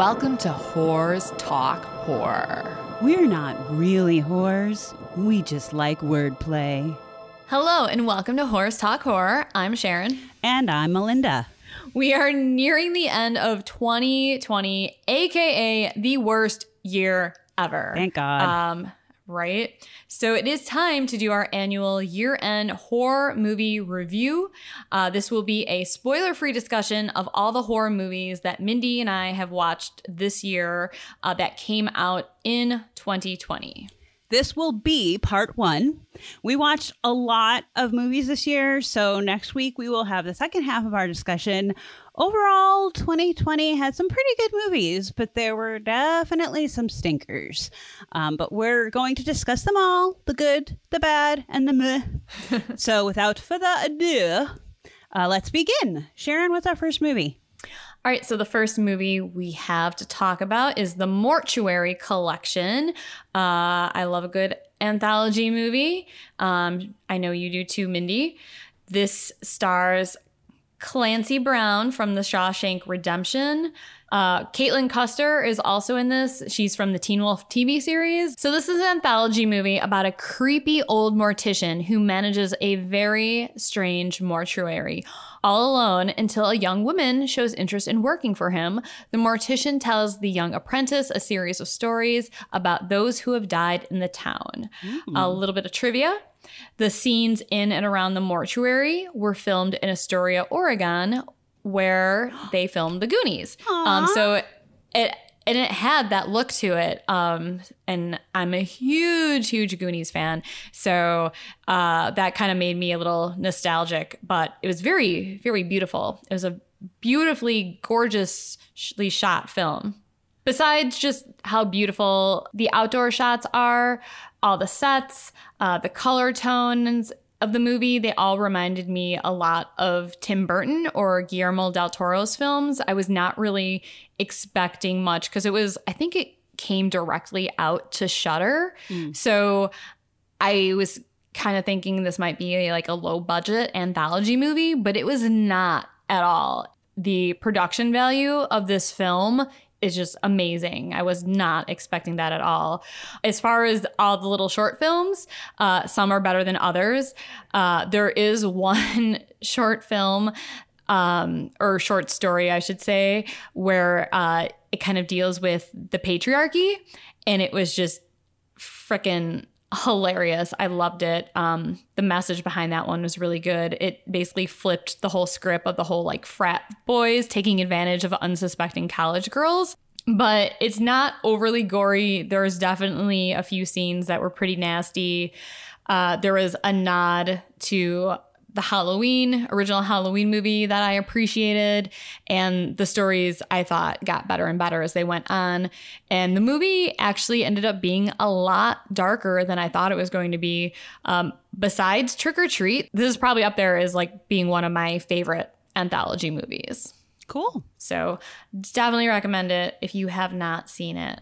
Welcome to Whores Talk Horror. We're not really whores. We just like wordplay. Hello, and welcome to Whores Talk Horror. I'm Sharon. And I'm Melinda. We are nearing the end of 2020, aka the worst year ever. Thank God. Um, right? So it is time to do our annual year end horror movie review. Uh, this will be a spoiler free discussion of all the horror movies that Mindy and I have watched this year uh, that came out in 2020. This will be part one. We watched a lot of movies this year, so next week we will have the second half of our discussion. Overall, 2020 had some pretty good movies, but there were definitely some stinkers. Um, but we're going to discuss them all the good, the bad, and the meh. so without further ado, uh, let's begin. Sharon, what's our first movie? All right, so the first movie we have to talk about is the Mortuary Collection. Uh, I love a good anthology movie. Um, I know you do too, Mindy. This stars Clancy Brown from The Shawshank Redemption. Uh, Caitlin Custer is also in this. She's from the Teen Wolf TV series. So, this is an anthology movie about a creepy old mortician who manages a very strange mortuary all alone until a young woman shows interest in working for him. The mortician tells the young apprentice a series of stories about those who have died in the town. Mm. A little bit of trivia. The scenes in and around the mortuary were filmed in Astoria, Oregon, where they filmed the Goonies. Um, so it and it had that look to it. Um, and I'm a huge, huge Goonies fan, so uh, that kind of made me a little nostalgic. But it was very, very beautiful. It was a beautifully, gorgeously shot film. Besides just how beautiful the outdoor shots are, all the sets, uh, the color tones of the movie, they all reminded me a lot of Tim Burton or Guillermo del Toro's films. I was not really expecting much because it was, I think it came directly out to Shudder. Mm. So I was kind of thinking this might be like a low budget anthology movie, but it was not at all. The production value of this film is just amazing. I was not expecting that at all. As far as all the little short films, uh, some are better than others. Uh, there is one short film um, or short story, I should say, where uh, it kind of deals with the patriarchy, and it was just freaking hilarious. I loved it. Um, the message behind that one was really good. It basically flipped the whole script of the whole like frat boys taking advantage of unsuspecting college girls. But it's not overly gory. There's definitely a few scenes that were pretty nasty. Uh, there was a nod to the Halloween, original Halloween movie that I appreciated. And the stories I thought got better and better as they went on. And the movie actually ended up being a lot darker than I thought it was going to be. Um, besides Trick or Treat, this is probably up there as like being one of my favorite anthology movies. Cool. So definitely recommend it if you have not seen it.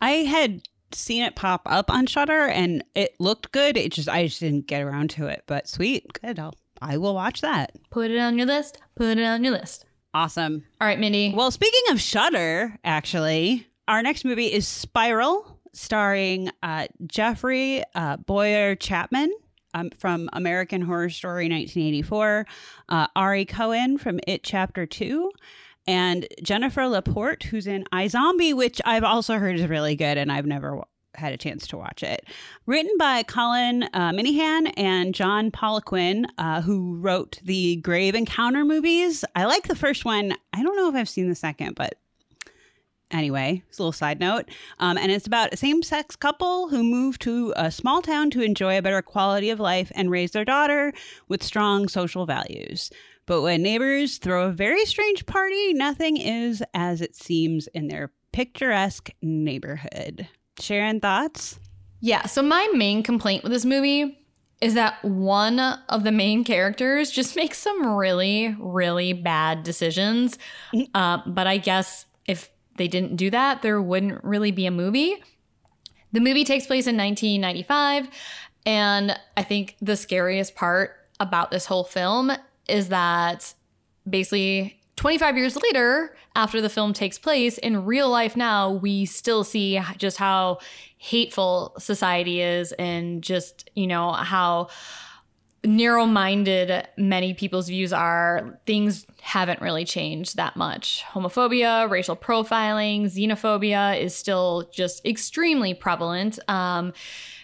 I had seen it pop up on Shudder, and it looked good. It just I just didn't get around to it. But sweet, good. I'll I will watch that. Put it on your list. Put it on your list. Awesome. All right, Mindy. Well, speaking of Shudder, actually, our next movie is Spiral, starring uh, Jeffrey uh, Bowyer Chapman. Um, from American Horror Story 1984, uh, Ari Cohen from It Chapter 2, and Jennifer Laporte, who's in iZombie, which I've also heard is really good, and I've never had a chance to watch it. Written by Colin uh, Minihan and John Poliquin, uh, who wrote the Grave Encounter movies. I like the first one. I don't know if I've seen the second, but anyway, it's a little side note. Um, and it's about a same sex couple who move to a small town to enjoy a better quality of life and raise their daughter with strong social values. But when neighbors throw a very strange party, nothing is as it seems in their picturesque neighborhood. Sharon, thoughts? Yeah. So my main complaint with this movie is that one of the main characters just makes some really, really bad decisions. Mm-hmm. Uh, but I guess if they didn't do that, there wouldn't really be a movie. The movie takes place in 1995. And I think the scariest part about this whole film is that basically 25 years later, after the film takes place, in real life now, we still see just how hateful society is and just, you know, how narrow minded many people's views are. Things haven't really changed that much. Homophobia, racial profiling, xenophobia is still just extremely prevalent. Um,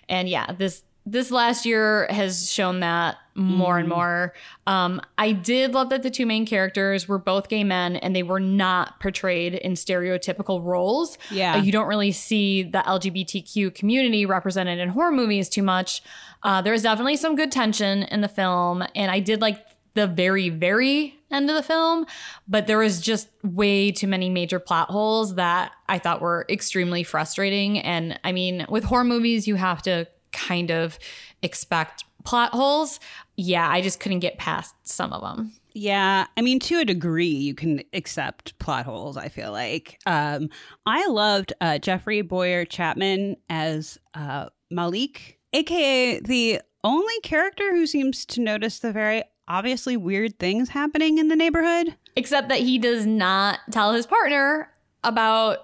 and yeah, this this last year has shown that more mm. and more. Um, I did love that the two main characters were both gay men and they were not portrayed in stereotypical roles. Yeah. Uh, you don't really see the LGBTQ community represented in horror movies too much. Uh, there's definitely some good tension in the film, and I did like the very, very end of the film, but there was just way too many major plot holes that I thought were extremely frustrating. And I mean, with horror movies, you have to kind of expect plot holes. Yeah, I just couldn't get past some of them. Yeah, I mean, to a degree, you can accept plot holes. I feel like um, I loved uh, Jeffrey Bowyer Chapman as uh, Malik, aka the only character who seems to notice the very obviously weird things happening in the neighborhood. Except that he does not tell his partner about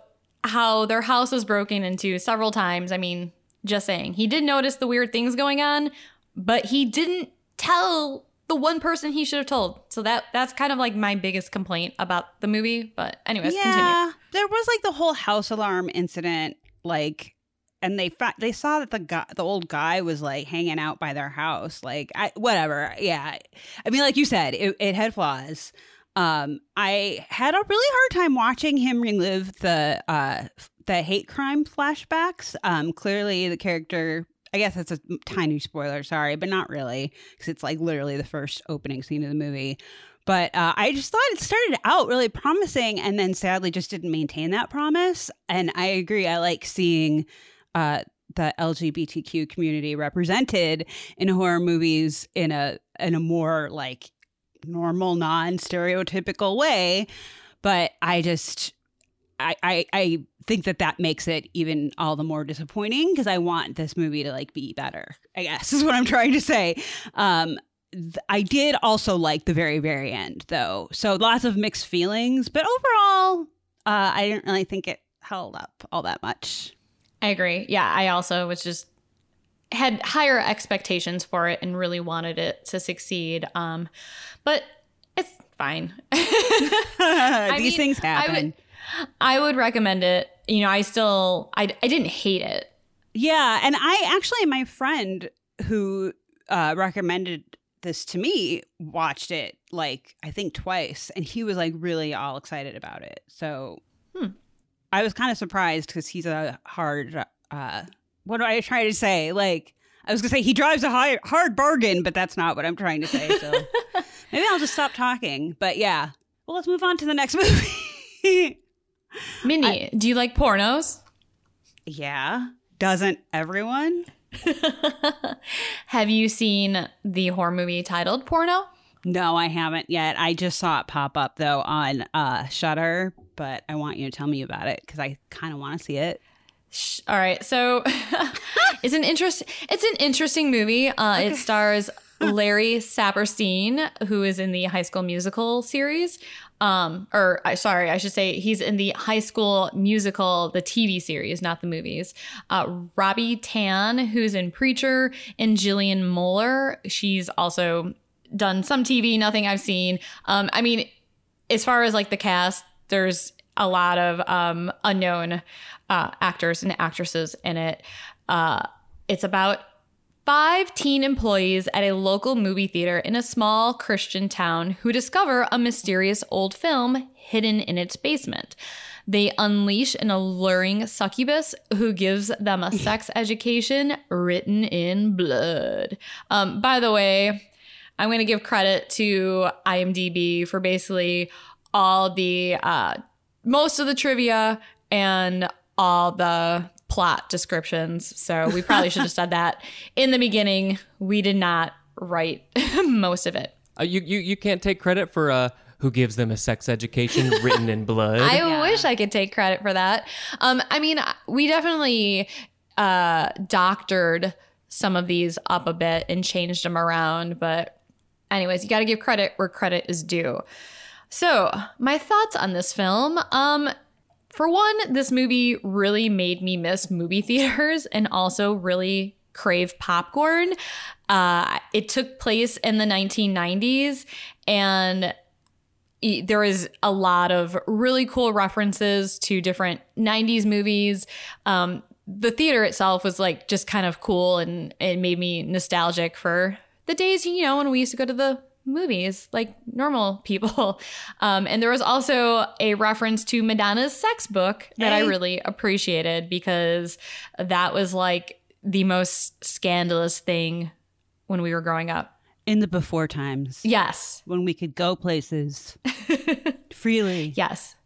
how their house was broken into several times. I mean, just saying. He did notice the weird things going on, but he didn't tell the one person he should have told. So that that's kind of like my biggest complaint about the movie. But anyways, yeah, continue. There was like the whole house alarm incident, like and they fa- they saw that the guy the old guy was like hanging out by their house like I, whatever yeah i mean like you said it, it had flaws um i had a really hard time watching him relive the uh the hate crime flashbacks. Um, clearly, the character. I guess that's a tiny spoiler. Sorry, but not really, because it's like literally the first opening scene of the movie. But uh, I just thought it started out really promising, and then sadly just didn't maintain that promise. And I agree. I like seeing uh, the LGBTQ community represented in horror movies in a in a more like normal, non stereotypical way. But I just I, I, I think that that makes it even all the more disappointing because I want this movie to like be better. I guess is what I'm trying to say. Um, th- I did also like the very very end though, so lots of mixed feelings. But overall, uh, I didn't really think it held up all that much. I agree. Yeah, I also was just had higher expectations for it and really wanted it to succeed. Um, but it's fine. These mean, things happen. I would recommend it. You know, I still I I didn't hate it. Yeah, and I actually my friend who uh, recommended this to me watched it like I think twice, and he was like really all excited about it. So hmm. I was kind of surprised because he's a hard. uh What do I try to say? Like I was gonna say he drives a high, hard bargain, but that's not what I'm trying to say. So maybe I'll just stop talking. But yeah, well, let's move on to the next movie. Mindy, I, do you like pornos? Yeah. Doesn't everyone? Have you seen the horror movie titled Porno? No, I haven't yet. I just saw it pop up though on uh Shudder, but I want you to tell me about it because I kind of want to see it. All right, so it's an interest. It's an interesting movie. Uh, okay. It stars Larry Saperstein, who is in the High School Musical series um or I sorry I should say he's in the high school musical the TV series not the movies. Uh Robbie Tann who's in Preacher and Jillian Mueller. She's also done some TV nothing I've seen. Um I mean as far as like the cast there's a lot of um unknown uh actors and actresses in it. Uh it's about five teen employees at a local movie theater in a small Christian town who discover a mysterious old film hidden in its basement. They unleash an alluring succubus who gives them a sex education written in blood. Um, by the way, I'm going to give credit to IMDb for basically all the uh, most of the trivia and all the plot descriptions. So we probably should have said that in the beginning. We did not write most of it. Uh, you, you you can't take credit for uh who gives them a sex education written in blood. I yeah. wish I could take credit for that. Um, I mean, we definitely uh, doctored some of these up a bit and changed them around. But, anyways, you got to give credit where credit is due. So, my thoughts on this film. Um, for one, this movie really made me miss movie theaters and also really crave popcorn. Uh, it took place in the 1990s, and there is a lot of really cool references to different 90s movies. Um, the theater itself was like just kind of cool and it made me nostalgic for the days, you know, when we used to go to the movies like normal people. Um, and there was also a reference to Madonna's sex book that I really appreciated because that was like the most scandalous thing when we were growing up. In the before times, Yes. when we could go places freely. Yes.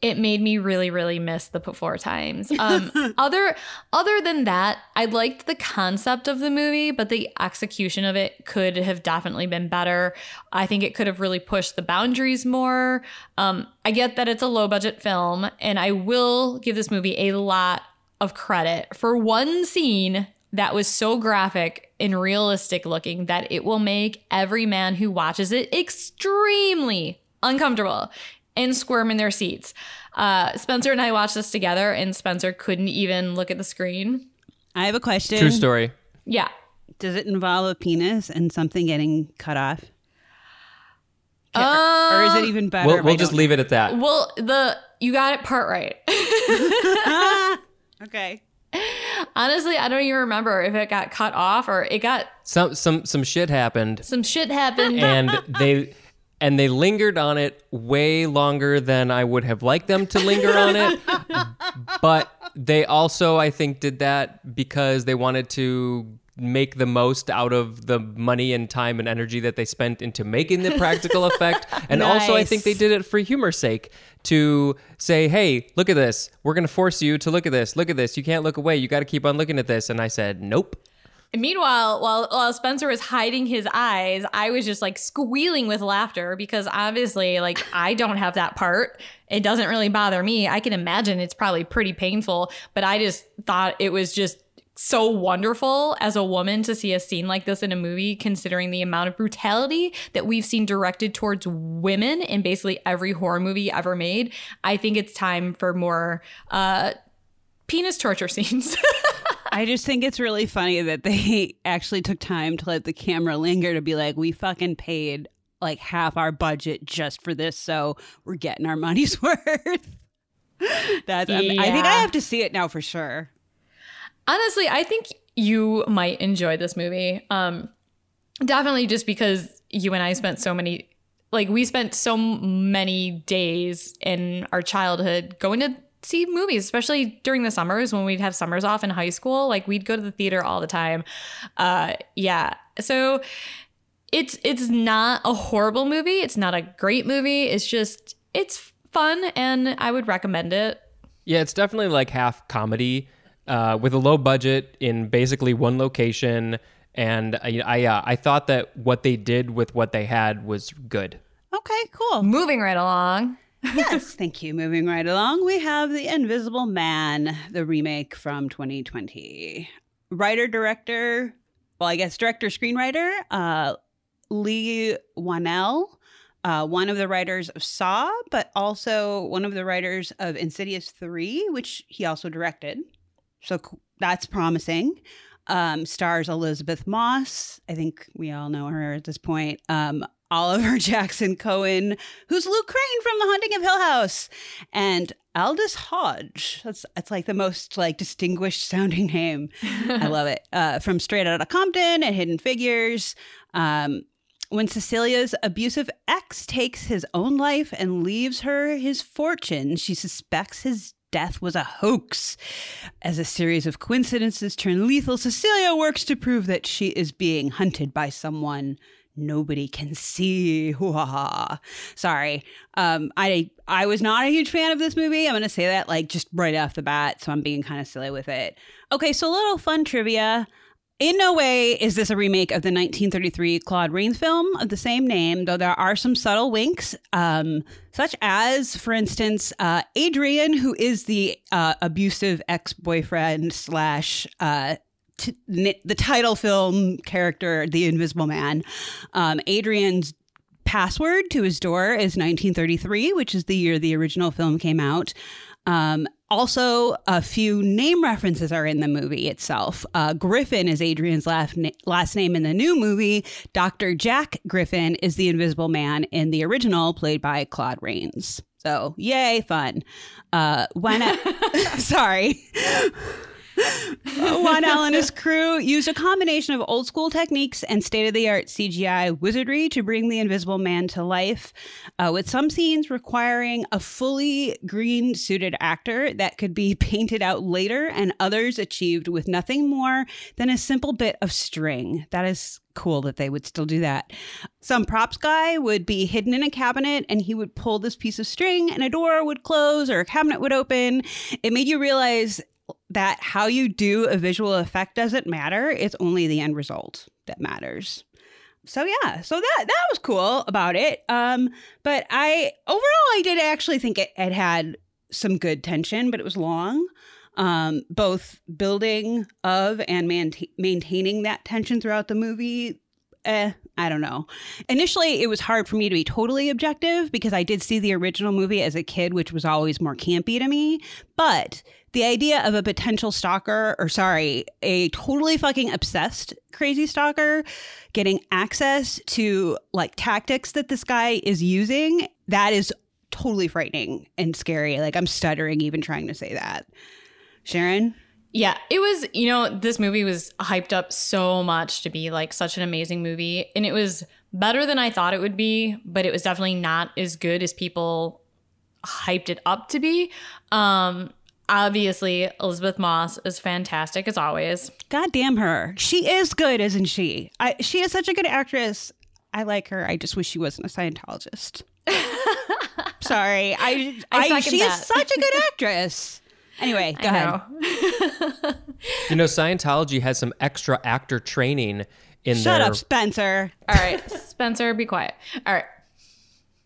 It made me really, really miss the before times. Um, other other than that, I liked the concept of the movie, but the execution of it could have definitely been better. I think it could have really pushed the boundaries more. Um, I get that it's a low budget film, and I will give this movie a lot of credit for one scene that was so graphic and realistic looking that it will make every man who watches it extremely uncomfortable and squirm in their seats. Uh, Spencer and I watched this together, and Spencer couldn't even look at the screen. I have a question. True story. Yeah. Does it involve a penis and something getting cut off? or is it Um, even better? We'll, we'll just leave it at that. Well, the you got it part right. okay. Honestly, I don't even remember if it got cut off or it got Some some some shit happened, some shit happened. and they and they lingered on it way longer than I would have liked them to linger on it. but they also, I think, did that because they wanted to make the most out of the money and time and energy that they spent into making the practical effect. And also, I think they did it for humor's sake to say, hey, look at this. We're going to force you to look at this. Look at this. You can't look away. You got to keep on looking at this. And I said, nope. Meanwhile, while while Spencer was hiding his eyes, I was just like squealing with laughter because obviously, like I don't have that part. It doesn't really bother me. I can imagine it's probably pretty painful, but I just thought it was just so wonderful as a woman to see a scene like this in a movie, considering the amount of brutality that we've seen directed towards women in basically every horror movie ever made. I think it's time for more uh, penis torture scenes. I just think it's really funny that they actually took time to let the camera linger to be like, we fucking paid like half our budget just for this, so we're getting our money's worth. That's. I think I have to see it now for sure. Honestly, I think you might enjoy this movie. Um, definitely just because you and I spent so many, like, we spent so many days in our childhood going to see movies, especially during the summers when we'd have summers off in high school. Like, we'd go to the theater all the time. Uh, yeah. So it's it's not a horrible movie. It's not a great movie. It's just it's fun, and I would recommend it. Yeah, it's definitely like half comedy uh, with a low budget in basically one location. And I, I, uh, I thought that what they did with what they had was good. Okay, cool. Moving right along. Yes, thank you. Moving right along, we have The Invisible Man, the remake from 2020. Writer, director, well, I guess director, screenwriter, uh, Leigh Whannell, uh, one of the writers of Saw, but also one of the writers of Insidious 3, which he also directed. So that's promising. Um, stars Elisabeth Moss. I think we all know her at this point. Um, Oliver Jackson Cohen, who's Luke Crane from The Haunting of Hill House, and Aldis Hodge. That's that's like the most like distinguished sounding name. I love it. Uh, from Straight Outta Compton and Hidden Figures. Um, when Cecilia's abusive ex takes his own life and leaves her his fortune, she suspects his death was a hoax. As a series of coincidences turn lethal, Cecilia works to prove that she is being hunted by someone nobody can see. Sorry. Um, I I was not a huge fan of this movie. I'm gonna say that like just right off the bat, so I'm being kind of silly with it. Okay, so a little fun trivia. In no way is this a remake of the 1933 Claude Rains film of the same name, though there are some subtle winks, um, such as, for instance, uh, Adrian, who is the uh, abusive ex-boyfriend slash uh, t- the title film character, the Invisible Man. Um, Adrian's password to his door is 1933, which is the year the original film came out. Um, also, a few name references are in the movie itself. Uh, Griffin is Adrian's last, na- last name in the new movie. Dr. Jack Griffin is the Invisible Man in the original, played by Claude Rains. So, yay, fun. Uh, when sorry. Juan and his crew used a combination of old school techniques and state of the art CGI wizardry to bring the Invisible Man to life, uh, with some scenes requiring a fully green suited actor that could be painted out later, and others achieved with nothing more than a simple bit of string. That is cool that they would still do that. Some props guy would be hidden in a cabinet and he would pull this piece of string and a door would close or a cabinet would open. It made you realize that how you do a visual effect doesn't matter. It's only the end result that matters. So yeah, so that that was cool about it. Um, but I overall I did actually think it, it had some good tension, but it was long. Um, both building of and man- maintaining that tension throughout the movie eh, I don't know. Initially, it was hard for me to be totally objective because I did see the original movie as a kid, which was always more campy to me. But the idea of a potential stalker, or sorry, a totally fucking obsessed crazy stalker getting access to like tactics that this guy is using, that is totally frightening and scary. Like I'm stuttering even trying to say that. Sharon? Yeah, it was, you know, this movie was hyped up so much to be like such an amazing movie. And it was better than I thought it would be, but it was definitely not as good as people hyped it up to be. Um, obviously, Elisabeth Moss is fantastic as always. God damn her. She is good, isn't she? I, she is such a good actress. I like her. I just wish she wasn't a Scientologist. Sorry. I, I, I she that. is such a good actress. Anyway, go ahead. you know, Scientology has some extra actor training in the Shut their... up, Spencer. All right, Spencer, be quiet. All right.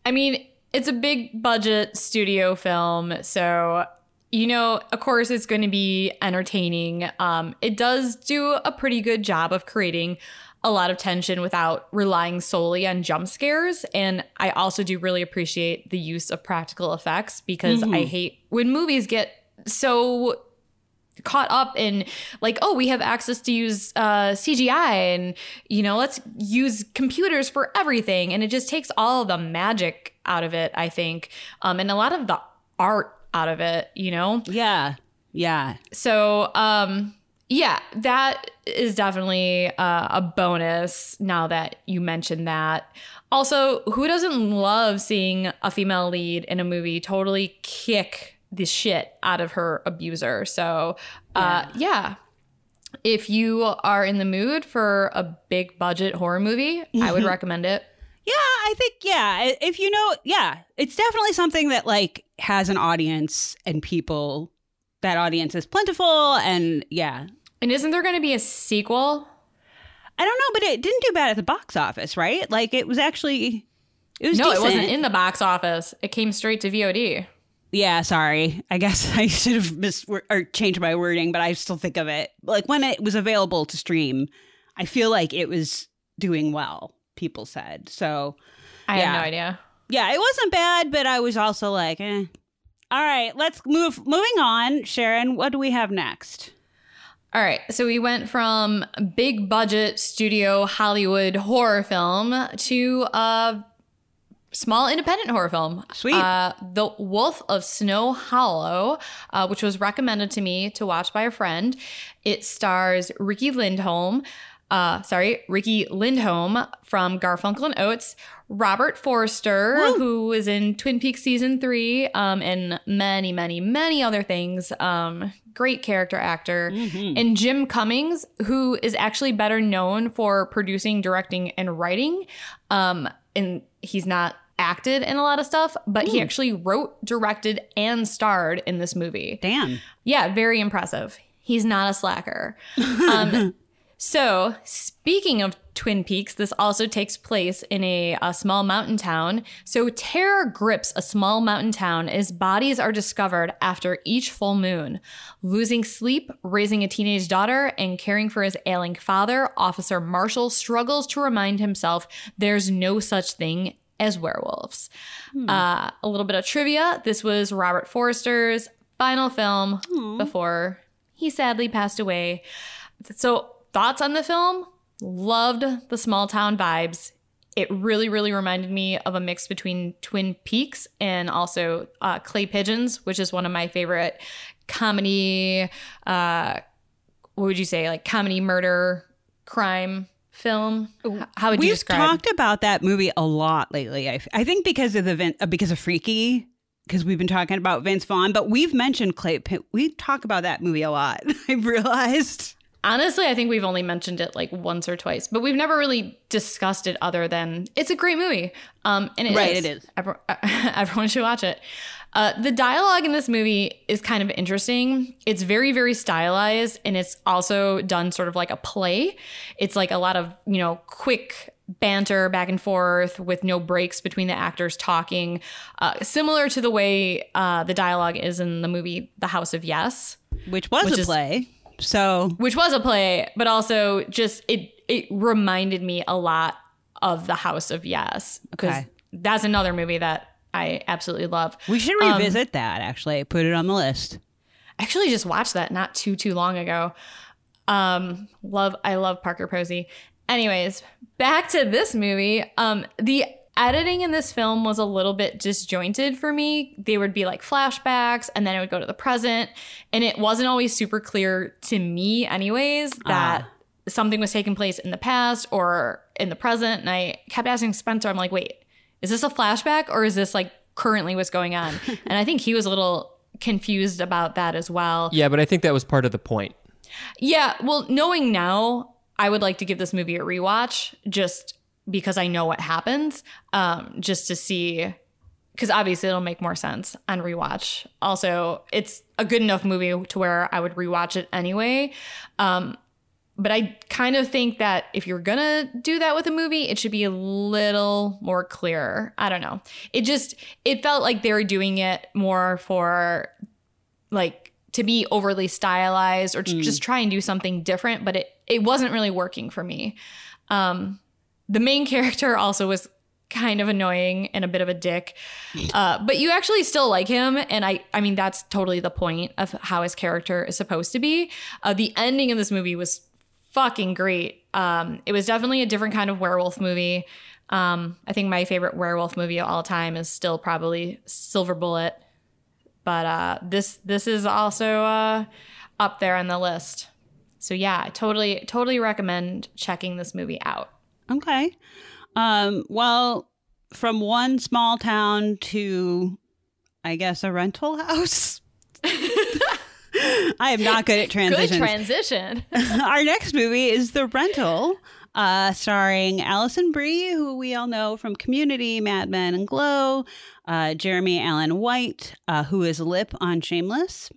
I mean, it's a big budget studio film, so you know, of course, it's going to be entertaining. Um, it does do a pretty good job of creating a lot of tension without relying solely on jump scares. And I also do really appreciate the use of practical effects because mm-hmm. I hate when movies get so caught up in like oh we have access to use uh, cgi and you know let's use computers for everything. And it just takes all the magic out of it i think um, and a lot of the art out of it you know? Yeah. Yeah. So um yeah that is definitely uh, a bonus now that you mentioned that. Also who doesn't love seeing a female lead in a movie totally kick the shit out of her abuser. So, uh, yeah. yeah. If you are in the mood for a big budget horror movie, I would recommend it. Yeah, I think yeah. If you know, yeah, it's definitely something that like has an audience and people. That audience is plentiful, and yeah. And isn't there going to be a sequel? I don't know, but it didn't do bad at the box office, right? Like it was actually. It was no, decent. it wasn't in the box office. It came straight to VOD. Yeah, sorry. I guess I should have mis or changed my wording, but I still think of it like when it was available to stream. I feel like it was doing well. People said so. I yeah. have no idea. Yeah, it wasn't bad, but I was also like, eh. All right, let's move. Moving on, Sharon. What do we have next? All right, so we went from big budget studio Hollywood horror film to a small independent horror film. Sweet. Uh, the Wolf of Snow Hollow, uh, which was recommended to me to watch by a friend. It stars Riki Lindhome. Uh, sorry, Riki Lindhome from Garfunkel and Oates, Robert Forster, Woo! who is in Twin Peaks season three, um, and many, many, many other things. Um, great character actor, mm-hmm. and Jim Cummings, who is actually better known for producing, directing, and writing. Um, and he's not acted in a lot of stuff, but he actually wrote, directed, and starred in this movie. Damn. Yeah, very impressive. He's not a slacker. Um, so, speaking of Twin Peaks, this also takes place in a, a, small mountain town. So, terror grips a small mountain town as bodies are discovered after each full moon. Losing sleep, raising a teenage daughter, and caring for his ailing father, Officer Marshall struggles to remind himself there's no such thing as werewolves. Uh, a little bit of trivia this was Robert Forster's final film before he sadly passed away. So, thoughts on the film? Loved the small town vibes. It really, really reminded me of a mix between Twin Peaks and also uh, Clay Pigeons, which is one of my favorite comedy. Uh, what would you say? Like comedy, murder, crime film. How would you We've describe? talked about that movie a lot lately. I, I think because of the Vin, uh, because of Freaky, because we've been talking about Vince Vaughn, but we've mentioned Clay. Pitt. We talk about that movie a lot. I've realized. Honestly, I think we've only mentioned it like once or twice, but we've never really discussed it other than it's a great movie. Um, and it Right, is. it is. Everyone, everyone should watch it. Uh, the dialogue in this movie is kind of interesting. It's very, very stylized, and it's also done sort of like a play. It's like a lot of you know quick banter back and forth with no breaks between the actors talking, uh, similar to the way uh, the dialogue is in the movie The House of Yes Which was Which a is- play. So which was a play, but also just it it reminded me a lot of The House of Yes because Okay. that's another movie that I absolutely love. we should Um, revisit that. Actually, put it on the list. I actually just watched that not too too long ago. Um, love I love Parker Posey. Anyways, back to this movie. Um, the editing in this film was a little bit disjointed for me. They would be like flashbacks, and then it would go to the present, and it wasn't always super clear to me, anyways, that something was taking place in the past or in the present. And I kept asking Spencer, I'm like, wait, is this a flashback or is this like currently what's going on? and I think he was a little confused about that as well. Yeah, but I think that was part of the point. Yeah, well, knowing now, I would like to give this movie a rewatch just because I know what happens, um, just to see, because obviously it'll make more sense on rewatch. Also, it's a good enough movie to where I would rewatch it anyway. Um, but I kind of think that if you're gonna do that with a movie, it should be a little more clear. I don't know. It just it felt like they were doing it more for like to be overly stylized or to just try and do something different, but it it wasn't really working for me. Um, the main character also was kind of annoying and a bit of a dick, uh, but you actually still like him, and I I mean that's totally the point of how his character is supposed to be. Uh, the ending of this movie was fucking great. Um, it was definitely a different kind of werewolf movie. Um, I think my favorite werewolf movie of all time is still probably Silver Bullet but uh, this this is also uh, up there on the list. So yeah, I totally totally recommend checking this movie out. Okay. Um, well, from one small town to, I guess, a rental house. I am not good at Good transitions. transition. Our next movie is The Rental, uh, starring Alison Brie, who we all know from Community, Mad Men, and Glow, uh, Jeremy Allen White, uh, who is Lip on Shameless,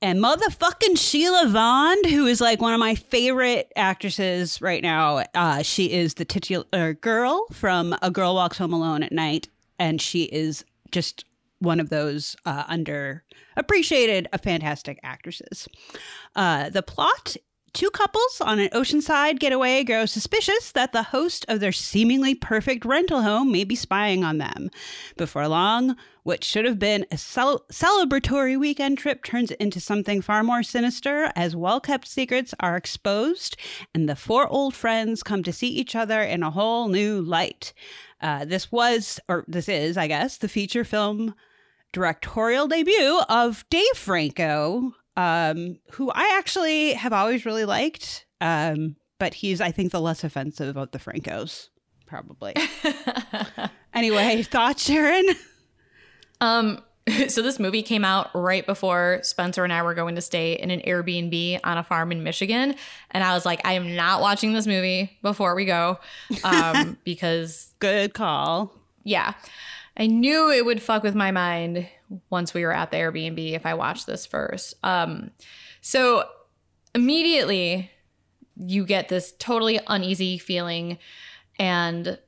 and motherfucking Sheila Vand, who is like one of my favorite actresses right now. Uh, she is the titular girl from A Girl Walks Home Alone at Night, and she is just one of those uh, underappreciated, uh, fantastic actresses. Uh, the plot Two couples on an oceanside getaway grow suspicious that the host of their seemingly perfect rental home may be spying on them. Before long, what should have been a cel- celebratory weekend trip turns into something far more sinister as well kept secrets are exposed and the four old friends come to see each other in a whole new light. Uh, this was, or this is, I guess, the feature film directorial debut of Dave Franco, um, who I actually have always really liked. Um, but he's, I think, the less offensive of the Francos, probably. anyway, thoughts, Sharon? um, so this movie came out right before Spencer and I were going to stay in an Airbnb on a farm in Michigan, and I was like, I am not watching this movie before we go, um, because Good call. yeah, I knew it would fuck with my mind once we were at the Airbnb if I watched this first. Um, so immediately you get this totally uneasy feeling and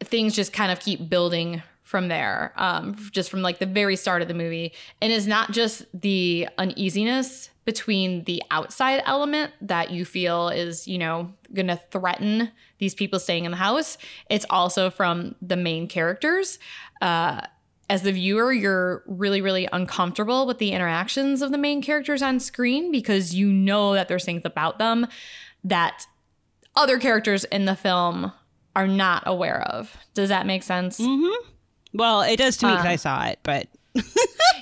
things just kind of keep building from there, um, just from like the very start of the movie. And it's not just the uneasiness between the outside element that you feel is, you know, to threaten these people staying in the house. It's also from the main characters. Uh, as the viewer, you're really, really uncomfortable with the interactions of the main characters on screen because you know that there's things about them that other characters in the film are not aware of. Does that make sense? Mm-hmm. Well, it does to me because I saw it, but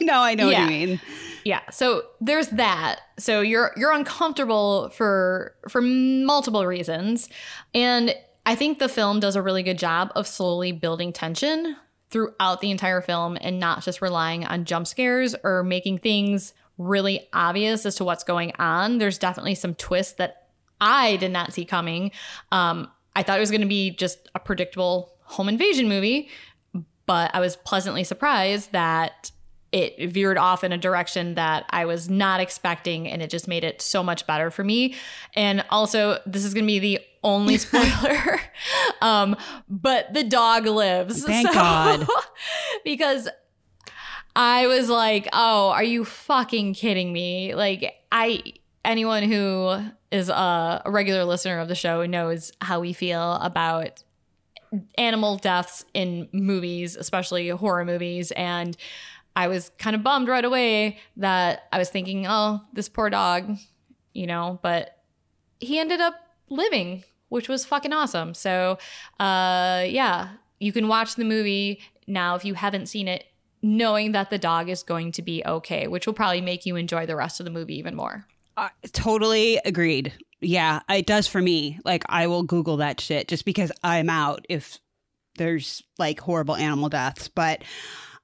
no, I know yeah. what you mean. Yeah. So there's that. So you're you're uncomfortable for for multiple reasons. And I think the film does a really good job of slowly building tension throughout the entire film and not just relying on jump scares or making things really obvious as to what's going on. There's definitely some twists that I did not see coming. Um, I thought it was going to be just a predictable home invasion movie, but I was pleasantly surprised that it veered off in a direction that I was not expecting, and it just made it so much better for me. And also, this is going to be the only spoiler, um, but the dog lives. Thank so, God, because I was like, "Oh, are you fucking kidding me?" Like, I anyone who is a, a regular listener of the show knows how we feel about animal deaths in movies, especially horror movies, and I was kind of bummed right away that I was thinking, oh, this poor dog, you know, but he ended up living, which was fucking awesome. So, uh, yeah, you can watch the movie now if you haven't seen it, knowing that the dog is going to be okay, which will probably make you enjoy the rest of the movie even more. Uh, totally agreed. Yeah, it does for me. Like, I will Google that shit just because I'm out if there's like horrible animal deaths. But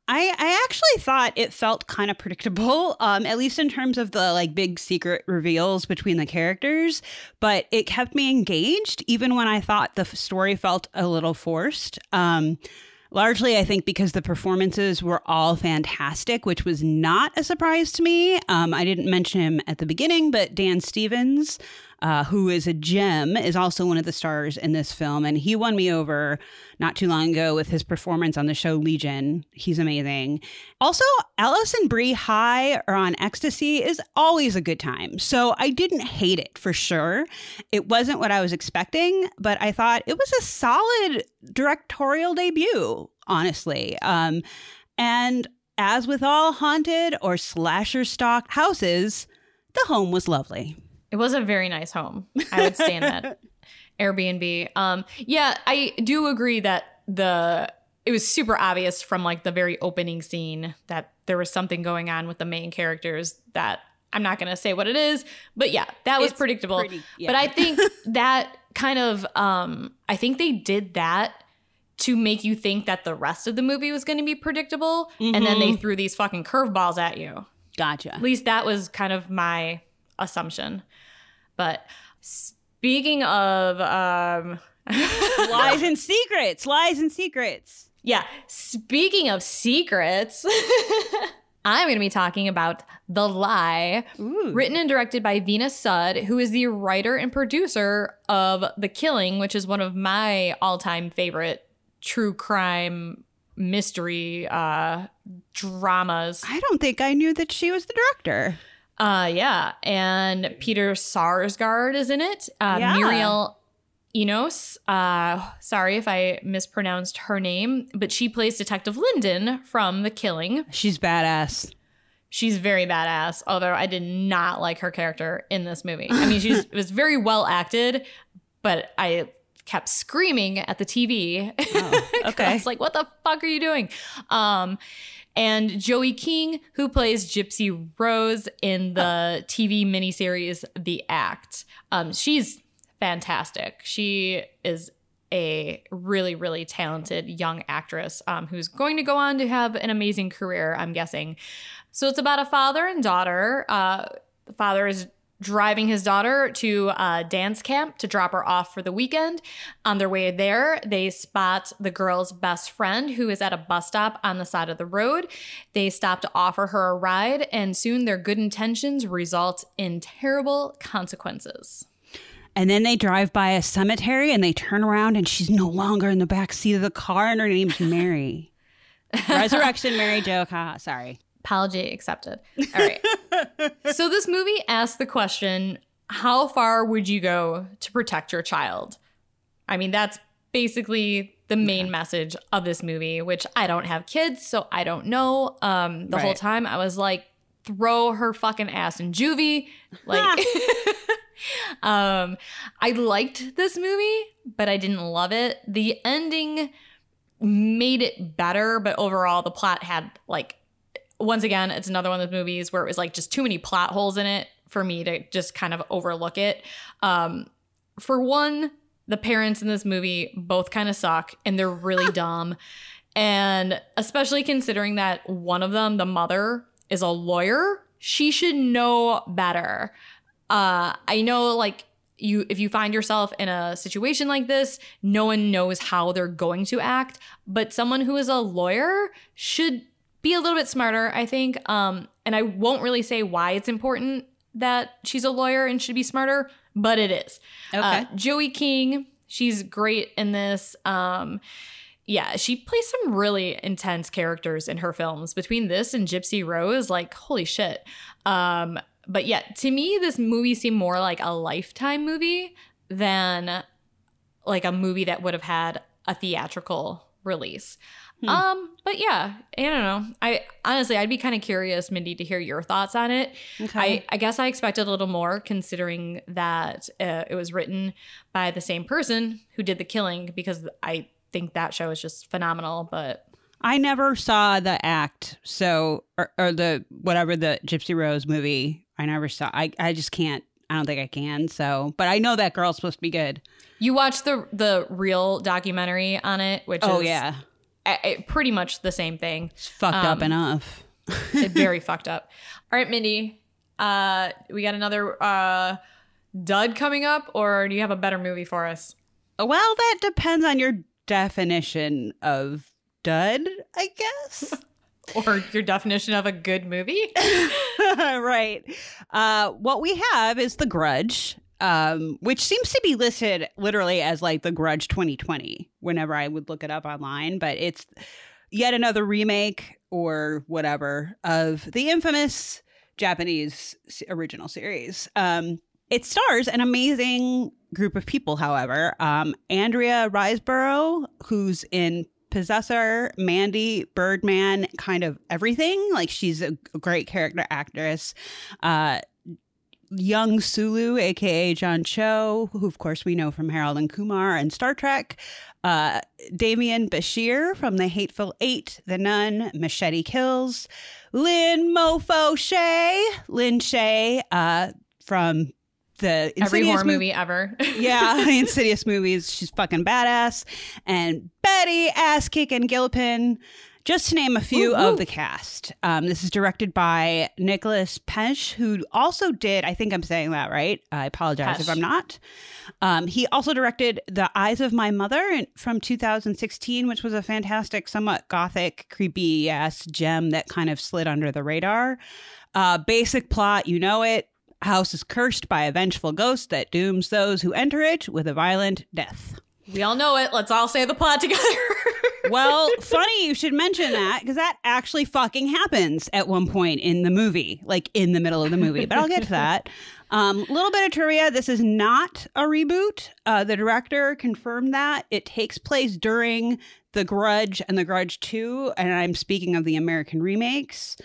I, I actually thought it felt kind of predictable, um, at least in terms of the like big secret reveals between the characters. But it kept me engaged, even when I thought the story felt a little forced. Um, largely, I think because the performances were all fantastic, which was not a surprise to me. Um, I didn't mention him at the beginning, but Dan Stevens uh, who is a gem, is also one of the stars in this film. And he won me over not too long ago with his performance on the show Legion. He's amazing. Also, Alison Brie high or on ecstasy is always a good time. So I didn't hate it for sure. It wasn't what I was expecting, but I thought it was a solid directorial debut, honestly. Um, and as with all haunted or slasher stock houses, the home was lovely. It was a very nice home. I would stay in that Airbnb. Um, yeah, I do agree that the it was super obvious from like the very opening scene that there was something going on with the main characters that I'm not going to say what it is, but yeah, that was it's predictable. Pretty, yeah. But I think that kind of um I think they did that to make you think that the rest of the movie was going to be predictable mm-hmm. and then they mm-hmm. threw these fucking curveballs at you. Gotcha. At least that was kind of my assumption. But speaking of um, lies and secrets, lies and secrets. Yeah. Speaking of secrets, I'm going to be talking about The Lie, Ooh. written and directed by Veena Sud, who is the writer and producer of The Killing, which is one of my all time favorite true crime mystery uh, dramas. I don't think I knew that she was the director. Uh, yeah, and Peter Sarsgaard is in it. Uh, yeah. Mireille Enos. Uh, sorry if I mispronounced her name, but she plays Detective Linden from The Killing. She's badass. She's very badass. Although I did not like her character in this movie. I mean, she was very well acted, but I kept screaming at the TV. Oh, okay, I was like, "What the fuck are you doing?" Um, and Joey King, who plays Gypsy Rose in the TV miniseries The Act. Um, she's fantastic. She is a really, really talented young actress um, who's going to go on to have an amazing career, I'm guessing. So it's about a father and daughter. Uh, the father is driving his daughter to a dance camp to drop her off for the weekend. On their way there, they spot the girl's best friend who is at a bus stop on the side of the road. They stop to offer her a ride, and soon their good intentions result in terrible consequences. And then they drive by a cemetery and they turn around and she's no longer in the back seat of the car and her name's Mary. Resurrection, Mary Jo. Haha, sorry. Apology accepted. All right. so this movie asks the question how far would you go to protect your child? I mean, that's basically the main message of this movie, which I don't have kids, so I don't know. Um, the whole time I was like, throw her fucking ass in juvie. Like, um, I liked this movie, but I didn't love it. The ending made it better, but overall, the plot had like, once again, it's another one of those movies where it was like just too many plot holes in it for me to just kind of overlook it. Um, for one, the parents in this movie both kind of suck and they're really dumb. And especially considering that one of them, the mother, is a lawyer, she should know better. Uh, I know, like, you if you find yourself in a situation like this, no one knows how they're going to act, but someone who is a lawyer should be a little bit smarter, I think. Um, and I won't really say why it's important that she's a lawyer and should be smarter, but it is. Okay. Uh, Joey King, she's great in this. Um, yeah, she plays some really intense characters in her films. Between this and Gypsy Rose, like holy shit. Um, but yeah, to me, this movie seemed more like a lifetime movie than like a movie that would have had a theatrical release. Hmm. Um, but yeah, I don't know. I honestly, I'd be kind of curious, Mindy, to hear your thoughts on it. Okay. I, I guess I expected a little more considering that uh, it was written by the same person who did the killing because I think that show is just phenomenal. But I never saw the act, so or, or the whatever the Gypsy Rose movie. I never saw. I I just can't. I don't think I can. So, but I know that girl's supposed to be good. you watched the the real documentary on it, which Oh is yeah, it- pretty much the same thing. it's fucked up Um, enough. It very fucked up. All right, Mindy, uh, we got another uh, dud coming up, or do you have a better movie for us? Well, that depends on your definition of dud, I guess. Or your definition of a good movie? right. Uh, what we have is The Grudge, um, which seems to be listed literally as like The Grudge 2020 whenever I would look it up online, but it's yet another remake or whatever of the infamous Japanese original series. Um, it stars an amazing group of people, however. Um, Andrea Riseborough, who's in Possessor, Mandy, Birdman, kind of everything. Like she's a great character actress. Uh, young Sulu, aka John Cho, who of course we know from Harold and Kumar and Star Trek. Uh, Demián Bichir from The Hateful Eight, The Nun, Machete Kills. Lin Mofo Shaye, Lin Shaye uh, from the Every Insidious horror mov- movie ever. yeah, Insidious movies. She's fucking badass. And Betty Ass Kicking Gilpin, just to name a few woo. of the cast. Um, this is directed by Nicolas Pesce, who also did, I think I'm saying that right. I apologize if I'm not. Um, he also directed The Eyes of My Mother from 2016, which was a fantastic, somewhat gothic, creepy ass gem that kind of slid under the radar. Uh, basic plot, you know it. House is cursed by a vengeful ghost that dooms those who enter it with a violent death. we all know it. Let's all say the plot together. Well, funny you should mention that because that actually fucking happens at one point in the movie, like in the middle of the movie. But I'll get to that. A um, little bit of trivia: this is not a reboot. Uh, the director confirmed that it takes place during The Grudge and The Grudge Two, and I'm speaking of the American remakes.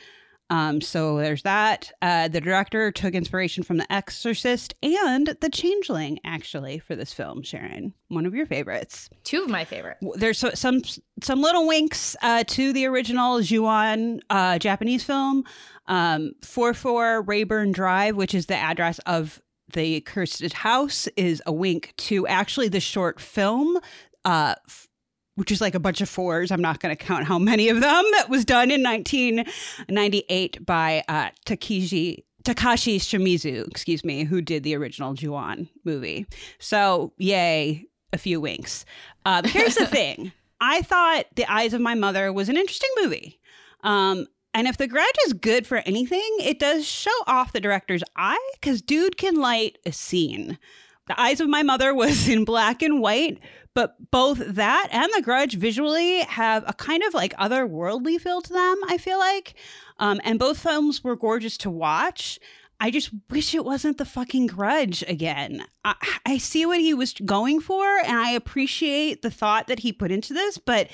Um, so there's that. Uh, the director took inspiration from The Exorcist and The Changeling, actually, for this film. Sharon, one of your favorites Two of my favorites. there's so, some some little winks uh, to the original Ju-on uh, Japanese film. Um, 44 Reyburn Drive, which is the address of the cursed house, is a wink to actually the short film. Uh, f- which is like a bunch of fours. I'm not going to count how many of them. That was done in 1998 by uh, Takeshi Takashi Shimizu, excuse me, who did the original Ju-on movie. So, yay, a few winks. Uh, here's the thing I thought The Eyes of My Mother was an interesting movie. Um, and if The Grudge is good for anything, it does show off the director's eye because dude can light a scene. The Eyes of My Mother was in black and white, but both that and The Grudge visually have a kind of like otherworldly feel to them, I feel like. Um, and both films were gorgeous to watch. I just wish it wasn't the fucking grudge again. I, I see what he was going for, and I appreciate the thought that he put into this, but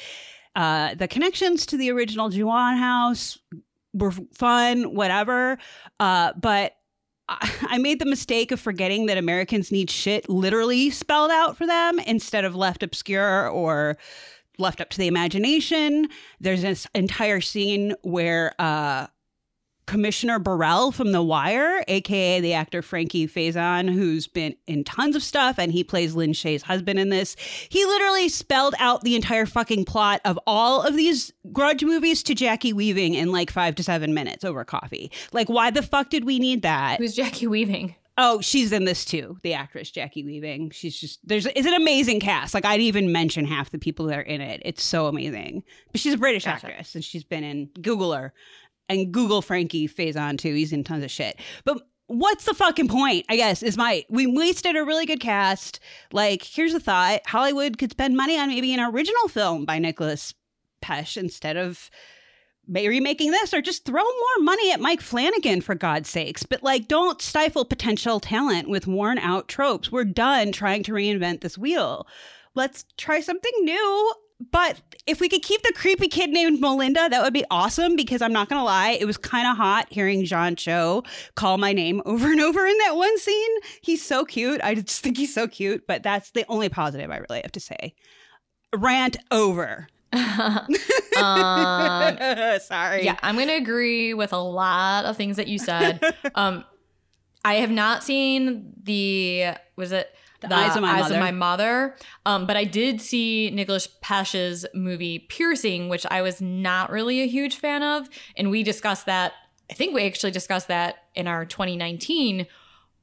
uh, the connections to the original Ju-on house were fun, whatever. Uh, but I made the mistake of forgetting that Americans need shit literally spelled out for them instead of left obscure or left up to the imagination. There's this entire scene where uh, Commissioner Burrell from The Wire, aka the actor Frankie Faison, who's been in tons of stuff and he plays Lin Shaye's husband in this. He literally spelled out the entire fucking plot of all of these grudge movies to Jackie Weaving in like five to seven minutes over coffee. Like, why the fuck did we need that? Who's Jackie Weaving? Oh, she's in this too. The actress Jackie Weaving. She's just there's it's an amazing cast. Like I'd even mention half the people that are in it. It's so amazing. But she's a British Gotcha. actress and she's been in Google her and Google Frankie Faison too. He's in tons of shit. But what's the fucking point? I guess is my we wasted a really good cast. Like here's a thought: Hollywood could spend money on maybe an original film by Nicolas Pesce instead of ma- remaking this or just throw more money at Mike Flanagan for God's sakes. But like, don't stifle potential talent with worn out tropes. We're done trying to reinvent this wheel. Let's try something new. But if we could keep the creepy kid named Melinda, that would be awesome because I'm not going to lie, it was kind of hot hearing John Cho call my name over and over in that one scene. He's so cute. I just think he's so cute, but that's the only positive I really have to say. Rant over. Um, Sorry. yeah, I'm going to agree with a lot of things that you said. um, I have not seen the was it The Eyes of My Mother. Mother, um, but I did see Nicolas Pesce's movie Piercing, which I was not really a huge fan of, and we discussed that. I think we actually discussed that in our 2019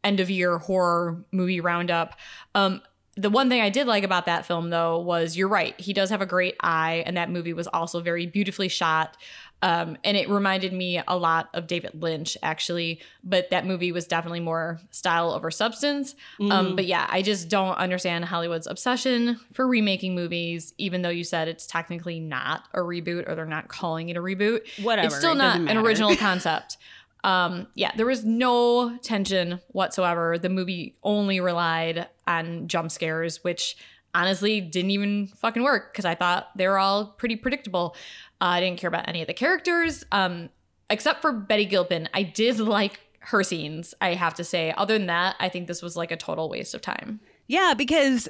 end of year horror movie roundup. Um, the one thing I did like about that film, though, was you're right. He does have a great eye, and that movie was also very beautifully shot. Um, and it reminded me a lot of David Lynch, actually. But that movie was definitely more style over substance. Um, but yeah, I just don't understand Hollywood's obsession for remaking movies, even though you said it's technically not a reboot or they're not calling it a reboot. Whatever, It's still it not an original concept. Um, yeah, there was no tension whatsoever. The movie only relied on jump scares, which honestly didn't even fucking work because I thought they were all pretty predictable. Uh, I didn't care about any of the characters, um, except for Betty Gilpin. I did like her scenes, I have to say. Other than that, I think this was like a total waste of time. Yeah, because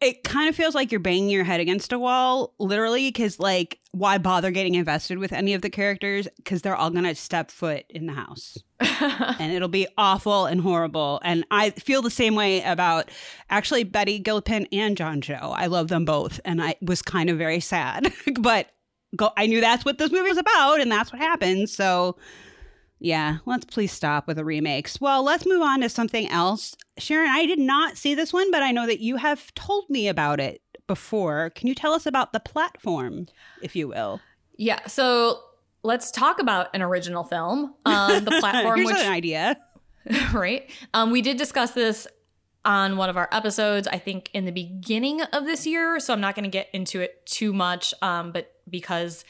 it kind of feels like you're banging your head against a wall, literally, because, like, why bother getting invested with any of the characters? Because they're all going to step foot in the house. and it'll be awful and horrible. And I feel the same way about actually Betty Gilpin and John Cho. I love them both. And I was kind of very sad. but go, I knew that's what this movie was about, and that's what happened. So. Yeah, let's please stop with the remakes. Well, let's move on to something else. Sharon, I did not see this one, but I know that you have told me about it before. Can you tell us about the platform, if you will? yeah, so let's talk about an original film. Um, the platform, Here's which an idea. right? Um, we did discuss this on one of our episodes, I think in the beginning of this year. So I'm not going to get into it too much, um, but because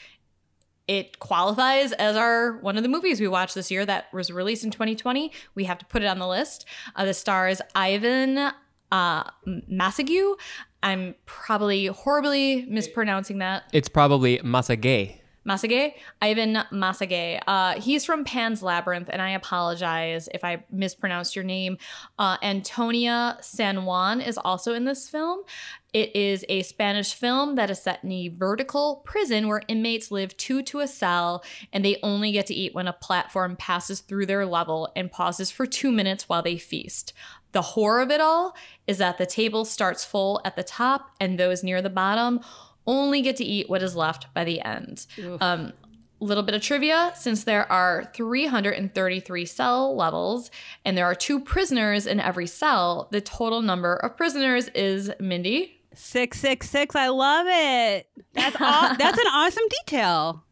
it qualifies as our one of the movies we watched this year that was released in 2020, we have to put it on the list. Uh, the stars Ivan uh, Masagu. I'm probably horribly mispronouncing that. It's probably Masage. Masage, Ivan Masage. Uh, he's from Pan's Labyrinth, and I apologize if I mispronounced your name. Uh, Antonia San Juan is also in this film. It is a Spanish film that is set in a vertical prison where inmates live two to a cell, and they only get to eat when a platform passes through their level and pauses for two minutes while they feast. The horror of it all is that the table starts full at the top, and those near the bottom only get to eat what is left by the end. Um, little bit of trivia since there are 333 cell levels and there are two prisoners in every cell, the total number of prisoners is Mindy. Six six six. I love it. That's aw- that's an awesome detail.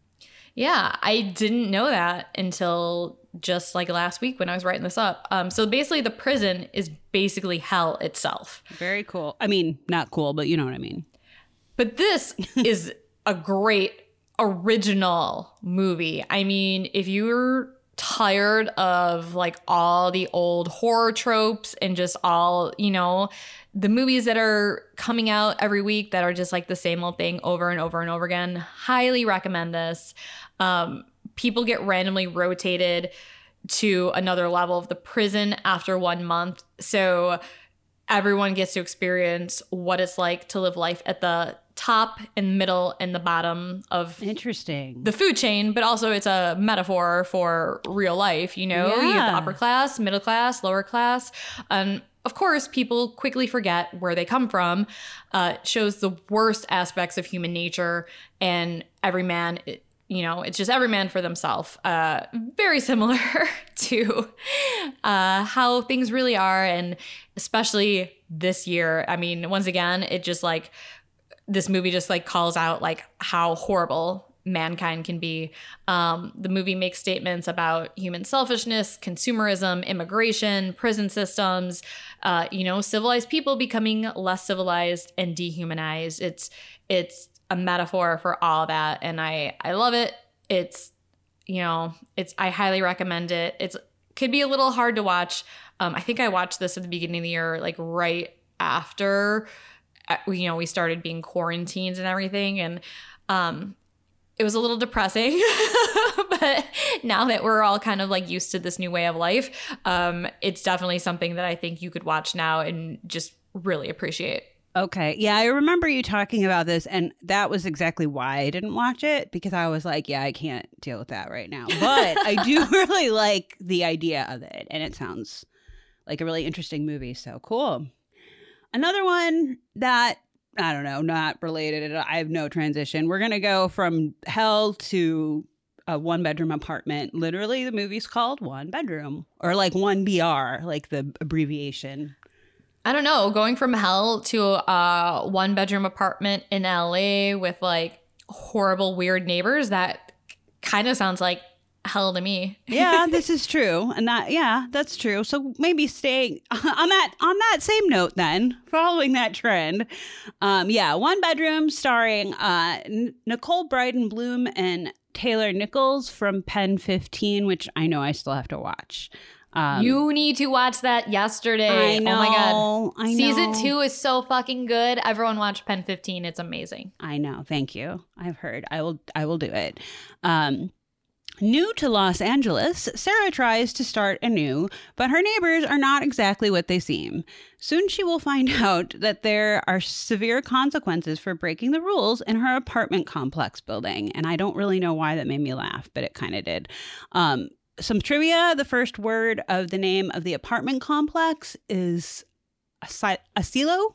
Yeah, I didn't know that until just like last week when I was writing this up. Um, so basically, the prison is basically hell itself. Very cool. I mean, not cool, but you know what I mean. But this is a great original movie. I mean, if you're tired of like all the old horror tropes and just all, you know, the movies that are coming out every week that are just like the same old thing over and over and over again, highly recommend this. Um, people get randomly rotated to another level of the prison after one month. So everyone gets to experience what it's like to live life at the top and middle and the bottom of Interesting. the food chain, but also it's a metaphor for real life. You know, you have the upper class, middle class, lower class. And of course, people quickly forget where they come from. Uh, shows the worst aspects of human nature, and every man, it- you know, it's just every man for themselves. Uh, very similar to uh, how things really are, and especially this year. I mean, once again, it just like this movie just like calls out like how horrible mankind can be. Um, the movie makes statements about human selfishness, consumerism, immigration, prison systems, uh, you know, civilized people becoming less civilized and dehumanized. It's it's a metaphor for all that, and I I love it. It's you know, it's I highly recommend it. It's could be a little hard to watch. Um, I think I watched this at the beginning of the year, like right after you know we started being quarantined and everything, and um, it was a little depressing. but now that we're all kind of like used to this new way of life, um, it's definitely something that I think you could watch now and just really appreciate. Okay. Yeah, I remember you talking about this, and that was exactly why I didn't watch it because I was like, yeah, I can't deal with that right now. But I do really like the idea of it, and it sounds like a really interesting movie. So cool. Another one that I don't know, not related. I have no transition. We're gonna go from hell to a one bedroom apartment. Literally, the movie's called One Bedroom, or like one BR, like the abbreviation. I don't know, going from hell to a one bedroom apartment in LA with like horrible, weird neighbors, that kind of sounds like hell to me. yeah, this is true, and that yeah, that's true. So maybe staying on that on that same note, then following that trend, um, yeah, one bedroom starring uh, N- Nicole Brydon Bloom and Taylor Nichols from Pen Fifteen, which I know I still have to watch. Um, you need to watch that yesterday. I know, Oh my god. I Season two is so fucking good. Everyone watch Pen 15. It's amazing. I know. Thank you. I've heard. I will. I will do it. Um, new to Los Angeles, Sarah tries to start anew, but her neighbors are not exactly what they seem. Soon she will find out that there are severe consequences for breaking the rules in her apartment complex building, and I don't really know why that made me laugh, but it kind of did. Um, some trivia: the first word of the name of the apartment complex is asilo.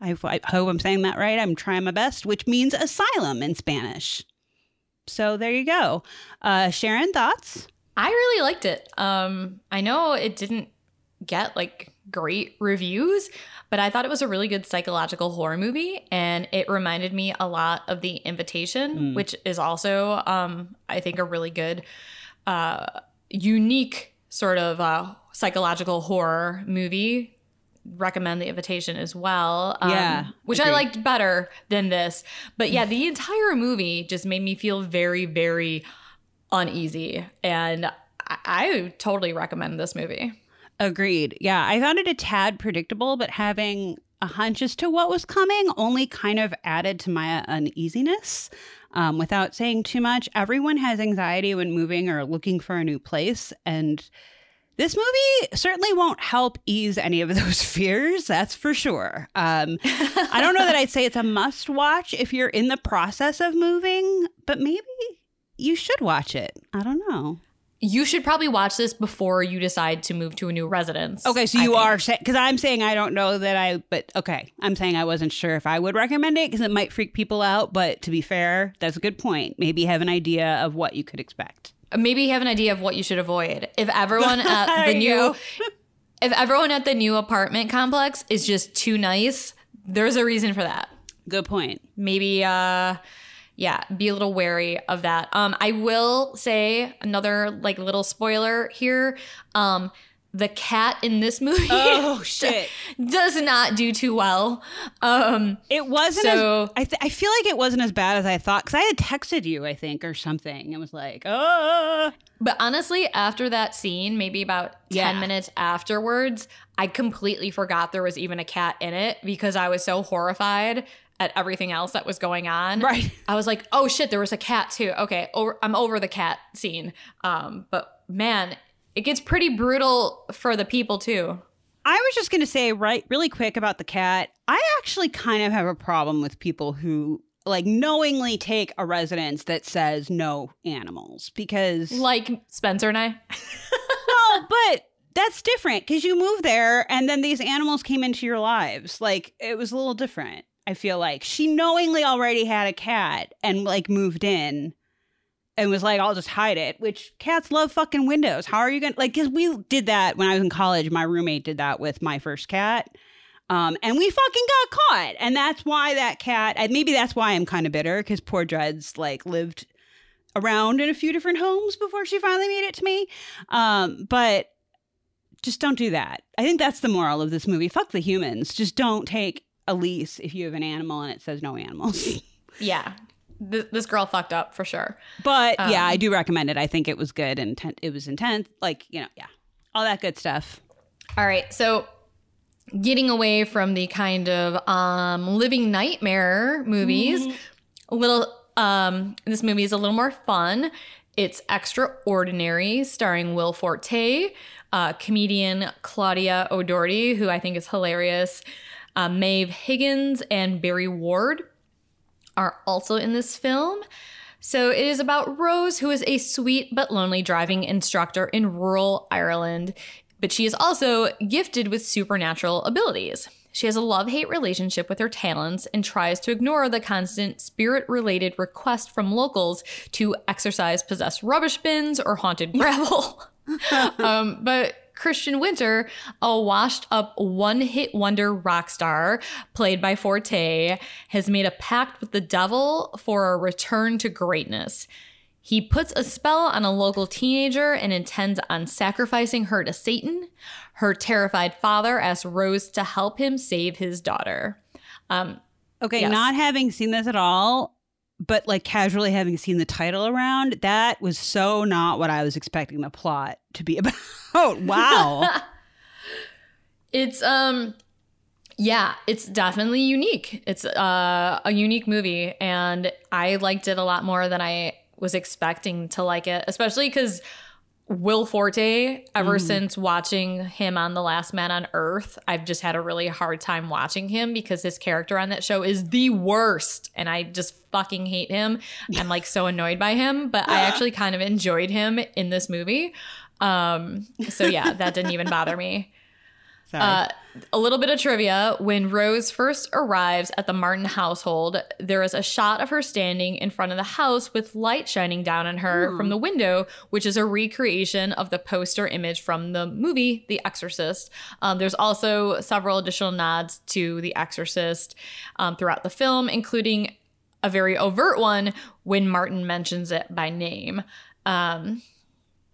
I, I hope I'm saying that right. I'm trying my best, which means asylum in Spanish. So there you go. Uh, Sharon, thoughts? I really liked it. Um, I know it didn't get like great reviews, but I thought it was a really good psychological horror movie, and it reminded me a lot of The Invitation, Mm. which is also, um, I think, a really good, uh, unique sort of uh, psychological horror movie. Recommend The Invitation as well. um, Yeah, which I liked better than this. But yeah, the entire movie just made me feel very, very uneasy. And I, I totally recommend this movie. Agreed. Yeah, I found it a tad predictable, but having a hunch as to what was coming only kind of added to my uneasiness. Um, without saying too much, everyone has anxiety when moving or looking for a new place. And this movie certainly won't help ease any of those fears, that's for sure. Um, I don't know that I'd say it's a must watch if you're in the process of moving, but maybe you should watch it. I don't know. You should probably watch this before you decide to move to a new residence. Okay, so you are saying because I'm saying I don't know that I, but okay, I'm saying I wasn't sure if I would recommend it because it might freak people out. But to be fair, that's a good point. Maybe have an idea of what you could expect. Maybe you have an idea of what you should avoid. If everyone at the new if everyone at the new apartment complex is just too nice, there's a reason for that. Good point. Maybe uh yeah, be a little wary of that. Um, I will say another like little spoiler here. Um, the cat in this movie Oh shit! does not do too well. Um, It wasn't. So- as, I th- I feel like it wasn't as bad as I thought because I had texted you, I think, or something. It was like, oh, but honestly, after that scene, maybe about 10 Yeah. minutes afterwards, I completely forgot there was even a cat in it because I was so horrified at everything else that was going on. right. I was like, oh shit, there was a cat too. Okay, over, I'm over the cat scene. Um, but man, it gets pretty brutal for the people too. I was just going to say, right, really quick about the cat. I actually kind of have a problem with people who like knowingly take a residence that says no animals because Like Spencer and I. no, but that's different because you moved there and then these animals came into your lives. Like it was a little different. I feel like she knowingly already had a cat and like moved in and was like, I'll just hide it, which cats love fucking windows. How are you going to like, cause we did that when I was in college. My roommate did that with my first cat. Um, and we fucking got caught. And that's why that cat, and maybe that's why I'm kind of bitter because poor Dreads like lived around in a few different homes before she finally made it to me. Um, but just don't do that. I think that's the moral of this movie. Fuck the humans. Just don't take a lease if you have an animal and it says no animals. Yeah. Th- this girl fucked up for sure. but yeah, Um, I do recommend it. I think it was good and ten- it was intense. Like, you know, yeah, all that good stuff. All right. So getting away from the kind of um living nightmare movies, a little um this movie is a little more fun. It's Extraordinary, starring Will Forte, uh, comedian Claudia O'Doherty, who I think is hilarious. Uh, Maeve Higgins and Barry Ward are also in this film. So it is about Rose, who is a sweet but lonely driving instructor in rural Ireland, but she is also gifted with supernatural abilities. She has a love hate relationship with her talents and tries to ignore the constant spirit related request from locals to exorcise possessed rubbish bins or haunted gravel. um, but Christian Winter, a washed up one hit wonder rock star played by Forte, has made a pact with the devil for a return to greatness. He puts a spell on a local teenager and intends on sacrificing her to Satan. Her terrified father asks Rose to help him save his daughter. Um, Okay, Yes. not having seen this at all, but like casually having seen the title around, that was so not what I was expecting the plot to be about. Wow. It's um yeah, it's definitely unique. It's uh, a unique movie and I liked it a lot more than I was expecting to like it, especially cuz Will Forte, ever since watching him on The Last Man on Earth, I've just had a really hard time watching him because his character on that show is the worst and I just fucking hate him. I'm like so annoyed by him, but I actually kind of enjoyed him in this movie. Um so yeah, that didn't even bother me. Uh, a little bit of trivia. When Rose first arrives at the Martin household, there is a shot of her standing in front of the house with light shining down on her from the window, which is a recreation of the poster image from the movie The Exorcist. Um, there's also several additional nods to The Exorcist um, throughout the film, including a very overt one when Martin mentions it by name. Um,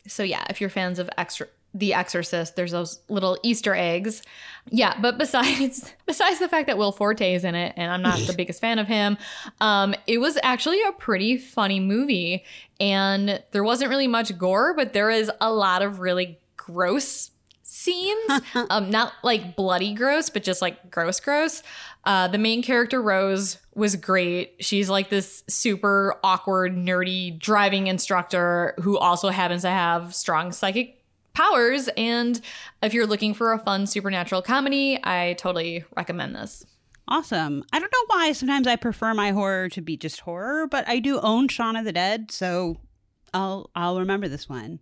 so yeah, if you're fans of extra The Exorcist, there's those little Easter eggs. Yeah, but besides besides the fact that Will Forte is in it, and I'm not the biggest fan of him, um, it was actually a pretty funny movie, and there wasn't really much gore, but there is a lot of really gross scenes. um, not like bloody gross, but just like gross, gross. Uh, the main character Rose was great. She's like this super awkward, nerdy driving instructor who also happens to have strong psychic powers. And if you're looking for a fun supernatural comedy, I totally recommend this. awesome. I don't know why sometimes I prefer my horror to be just horror, but I do own Shaun of the Dead, so I'll I'll remember this one.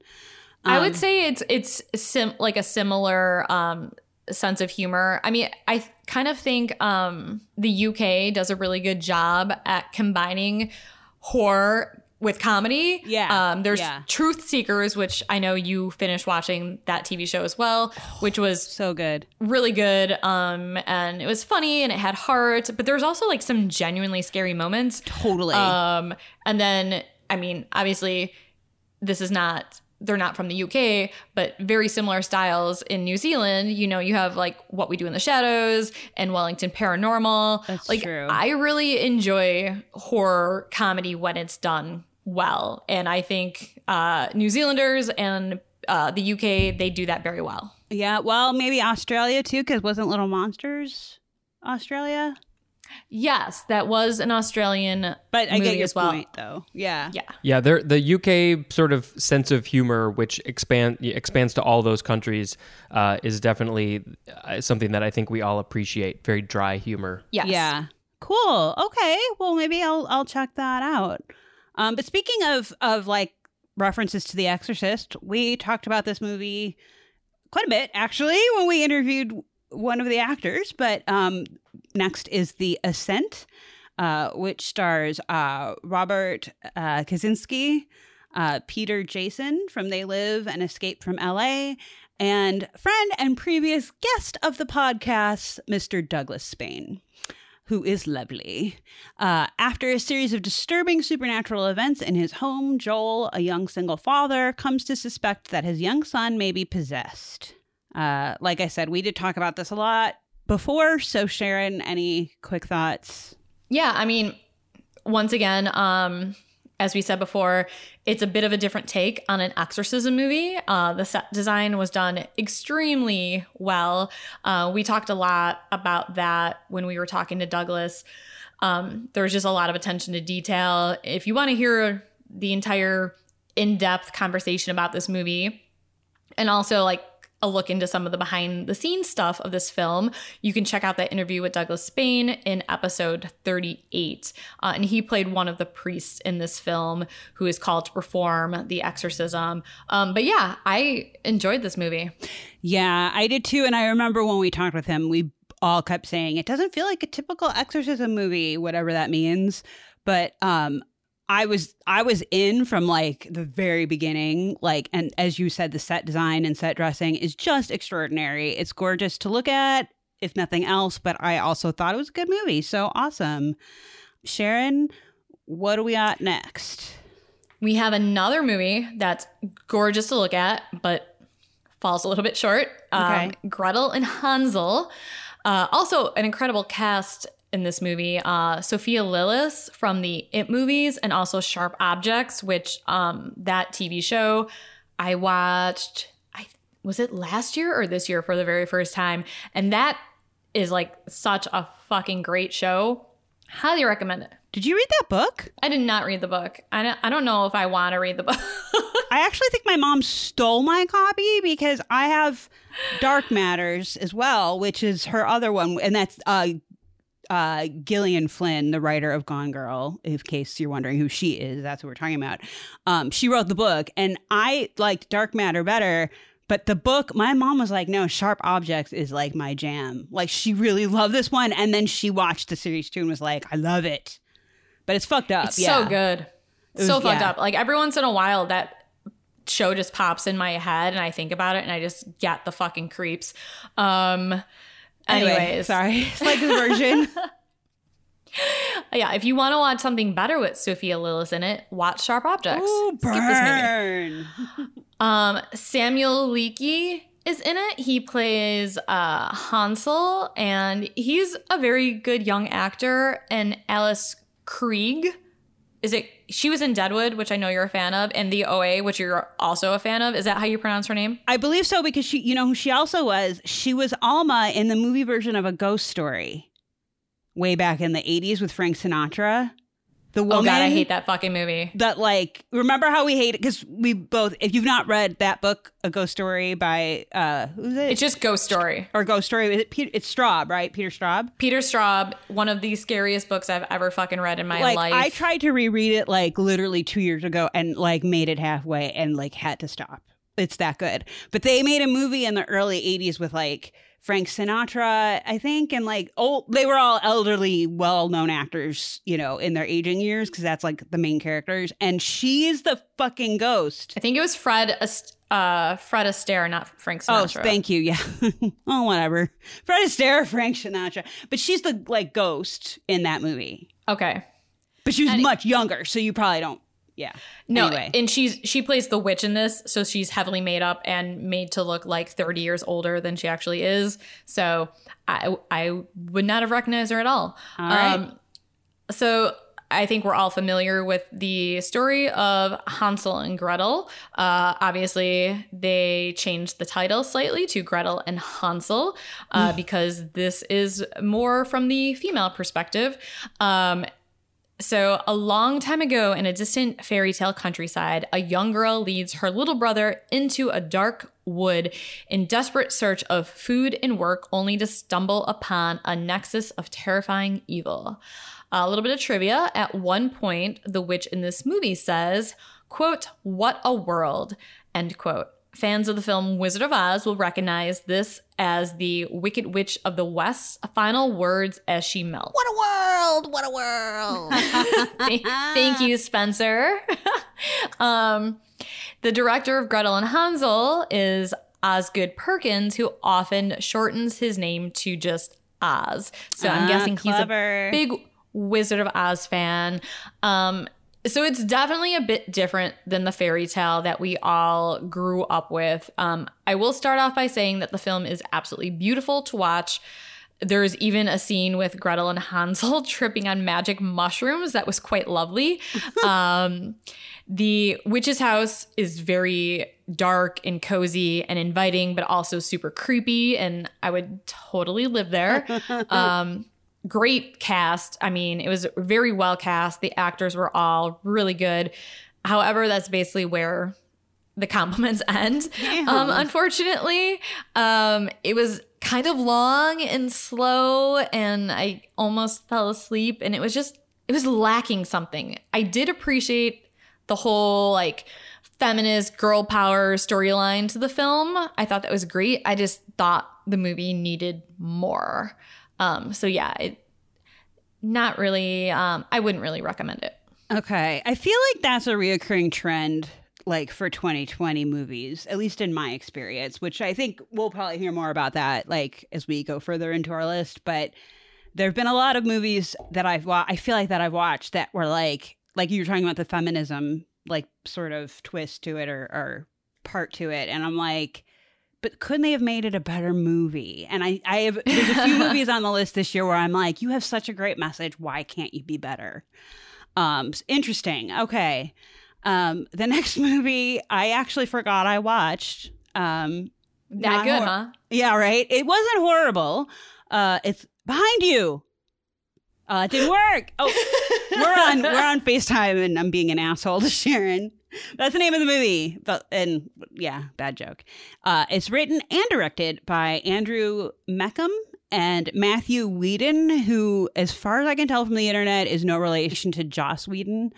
I would Um, say it's it's sim- like a similar um, sense of humor. I mean, I th- kind of think um, the UK does a really good job at combining horror with comedy. Yeah, Um, there's yeah. Truth Seekers, which I know you finished watching that TV show as well, which was So good. really good. Um, and it was funny and it had heart, but there's also like some genuinely scary moments. Totally. Um, and then, I mean, obviously, this is not, they're not from the UK, but very similar styles in New Zealand. You know, you have like What We Do in the Shadows and Wellington Paranormal. That's like, true. I really enjoy horror comedy when it's done well. And I think uh, New Zealanders and uh, the UK, they do that very well. yeah. Well, maybe Australia too, because wasn't Little Monsters Australia? Yes, that was an Australian But I movie get your as well. point, though. Yeah. Yeah. Yeah, they're, the UK sort of sense of humor, which expand expands to all those countries, uh, is definitely uh, something that I think we all appreciate. Very dry humor. Yes. Yeah. Cool. Okay. Well, maybe I'll I'll check that out. Um, but speaking of of like references to The Exorcist, we talked about this movie quite a bit actually when we interviewed one of the actors. But um, next is The Assent, uh, which stars uh, Robert uh, Kazinsky, uh, Peter Jason from They Live and Escape from L.A. And friend and previous guest of the podcast, Mr. Douglas Spain who is lovely. Uh, after a series of disturbing supernatural events in his home, Joel, a young single father, comes to suspect that his young son may be possessed. Uh, like I said, we did talk about this a lot before. So, Sharon, any quick thoughts? Yeah, I mean, once again, um, as we said before, it's a bit of a different take on an exorcism movie. Uh, the set design was done extremely well. Uh, we talked a lot about that when we were talking to Douglas. Um, there was just a lot of attention to detail. If you want to hear the entire in depth conversation about this movie, and also like a look into some of the behind the scenes stuff of this film, you can check out that interview with Douglas Spain in episode 38. Uh, and he played one of the priests in this film who is called to perform the exorcism. Um, but yeah, I enjoyed this movie. Yeah, I did too. And I remember when we talked with him, we all kept saying it doesn't feel like a typical exorcism movie, whatever that means. But um, I was I was in from like the very beginning. Like, and as you said, the set design and set dressing is just extraordinary. It's gorgeous to look at, if nothing else. But I also thought it was a good movie. So awesome, Sharon. What do we got next? We have another movie that's gorgeous to look at, but falls a little bit short. Okay. Um, Gretel and Hansel. Uh, also, an incredible cast in this movie. Uh, Sophia Lillis from the It movies and also Sharp Objects, which um, that TV show I watched. I was it last year or this year for the very first time, and that is like such a fucking great show. Highly recommend it. Did you read that book? I did not read the book. I don't, I don't know if I want to read the book. I actually think my mom stole my copy because I have Dark Matters as well, which is her other one, and that's uh, uh, Gillian Flynn, the writer of Gone Girl. In case you're wondering who she is, that's what we're talking about. Um, she wrote the book, and I liked Dark Matter better. But the book, my mom was like, "No, Sharp Objects is like my jam." Like she really loved this one, and then she watched the series too and was like, "I love it." But it's fucked up. It's yeah. so good. was- so fucked yeah. up. Like every once in a while that show just pops in my head and I think about it and I just get the fucking creeps. Um Anyway, anyways. sorry, it's like the version. Yeah, if you want to watch something better with Sophia Lillis in it, watch Sharp Objects. Ooh, Skip this movie. burn. Um, Samuel Leakey is in it. He plays uh, Hansel, and he's a very good young actor. And Alice Krige, is it? She was in Deadwood, which I know you're a fan of, and The OA, which you're also a fan of. Is that how you pronounce her name? I believe so because she, you know, who she also was. She was Alma in the movie version of A Ghost Story, way back in the '80s with Frank Sinatra. The woman Oh god, I hate that fucking movie. that. Like, remember how we hate it because we both. If you've not read that book, A Ghost Story by uh, who's it? It's just Ghost Story. or Ghost Story. It Peter, it's Straub, right? Peter Straub. Peter Straub, one of the scariest books I've ever fucking read in my like life. I tried to reread it like literally two years ago and like made it halfway and like had to stop. It's that good. But they made a movie in the early 80s with like Frank Sinatra, I think, and like oh, they were all elderly, well-known actors, you know, in their aging years because that's like the main characters. And she's the fucking ghost. I think it was Fred Ast- uh Fred Astaire, not Frank Sinatra. Oh, thank you. Yeah. oh, whatever. Fred Astaire, Frank Sinatra, but she's the like ghost in that movie. Okay. But she was Any- much younger, so you probably don't. Yeah. No, Anyway. and she's she plays the witch in this, so she's heavily made up and made to look like 30 years older than she actually is. So I I would not have recognized her at all. All right. Um, so I think we're all familiar with the story of Hansel and Gretel. Uh, obviously, they changed the title slightly to Gretel and Hansel uh, because this is more from the female perspective. Um, so, a long time ago in a distant fairy tale countryside, a young girl leads her little brother into a dark wood in desperate search of food and work, only to stumble upon a nexus of terrifying evil. A little bit of trivia. At one point, the witch in this movie says, quote, what a world, end quote. Fans of the film Wizard of Oz will recognize this as the Wicked Witch of the West's final words as she melts. What a world! What a world! Thank- Thank you, Spencer. um, the director of Gretel and Hansel is Osgood Perkins, who often shortens his name to just Oz. So I'm Ah, guessing clever. he's a big Wizard of Oz fan. Um, so it's definitely a bit different than the fairy tale that we all grew up with. Um, I will start off by saying that the film is absolutely beautiful to watch. There's even a scene with Gretel and Hansel tripping on magic mushrooms that was quite lovely. um, the witch's house is very dark and cozy and inviting, but also super creepy, and I would totally live there. Um, great cast. I mean, it was very well cast. The actors were all really good. However, that's basically where the compliments end. Um, unfortunately, um, it was kind of long and slow, and I almost fell asleep. And it was just, it was lacking something. I did appreciate the whole like feminist girl power storyline to the film. I thought that was great. I just thought the movie needed more. Um, so yeah, it not really. Um, I wouldn't really recommend it. Okay. I feel like that's a reoccurring trend like for 2020 movies, at least in my experience, which I think we'll probably hear more about that like as we go further into our list, but there've been a lot of movies that I've I feel like that I've watched that were like like you were talking about the feminism like sort of twist to it or or part to it and I'm like but couldn't they have made it a better movie? And I, I have there's a few movies on the list this year where I'm like, you have such a great message. Why can't you be better? Um, interesting. Okay. Um, the next movie I actually forgot I watched. Um, That good, hor- huh? Yeah, right. It wasn't horrible. Uh, it's behind you. Uh, it didn't work. Oh, we're on we're on Facetime, and I'm being an asshole to Sharon. That's the name of the movie. But and yeah, bad joke. Uh, it's written and directed by Andrew Mecham and Matthew Whedon, who, as far as I can tell from the internet, is no relation to Joss Whedon.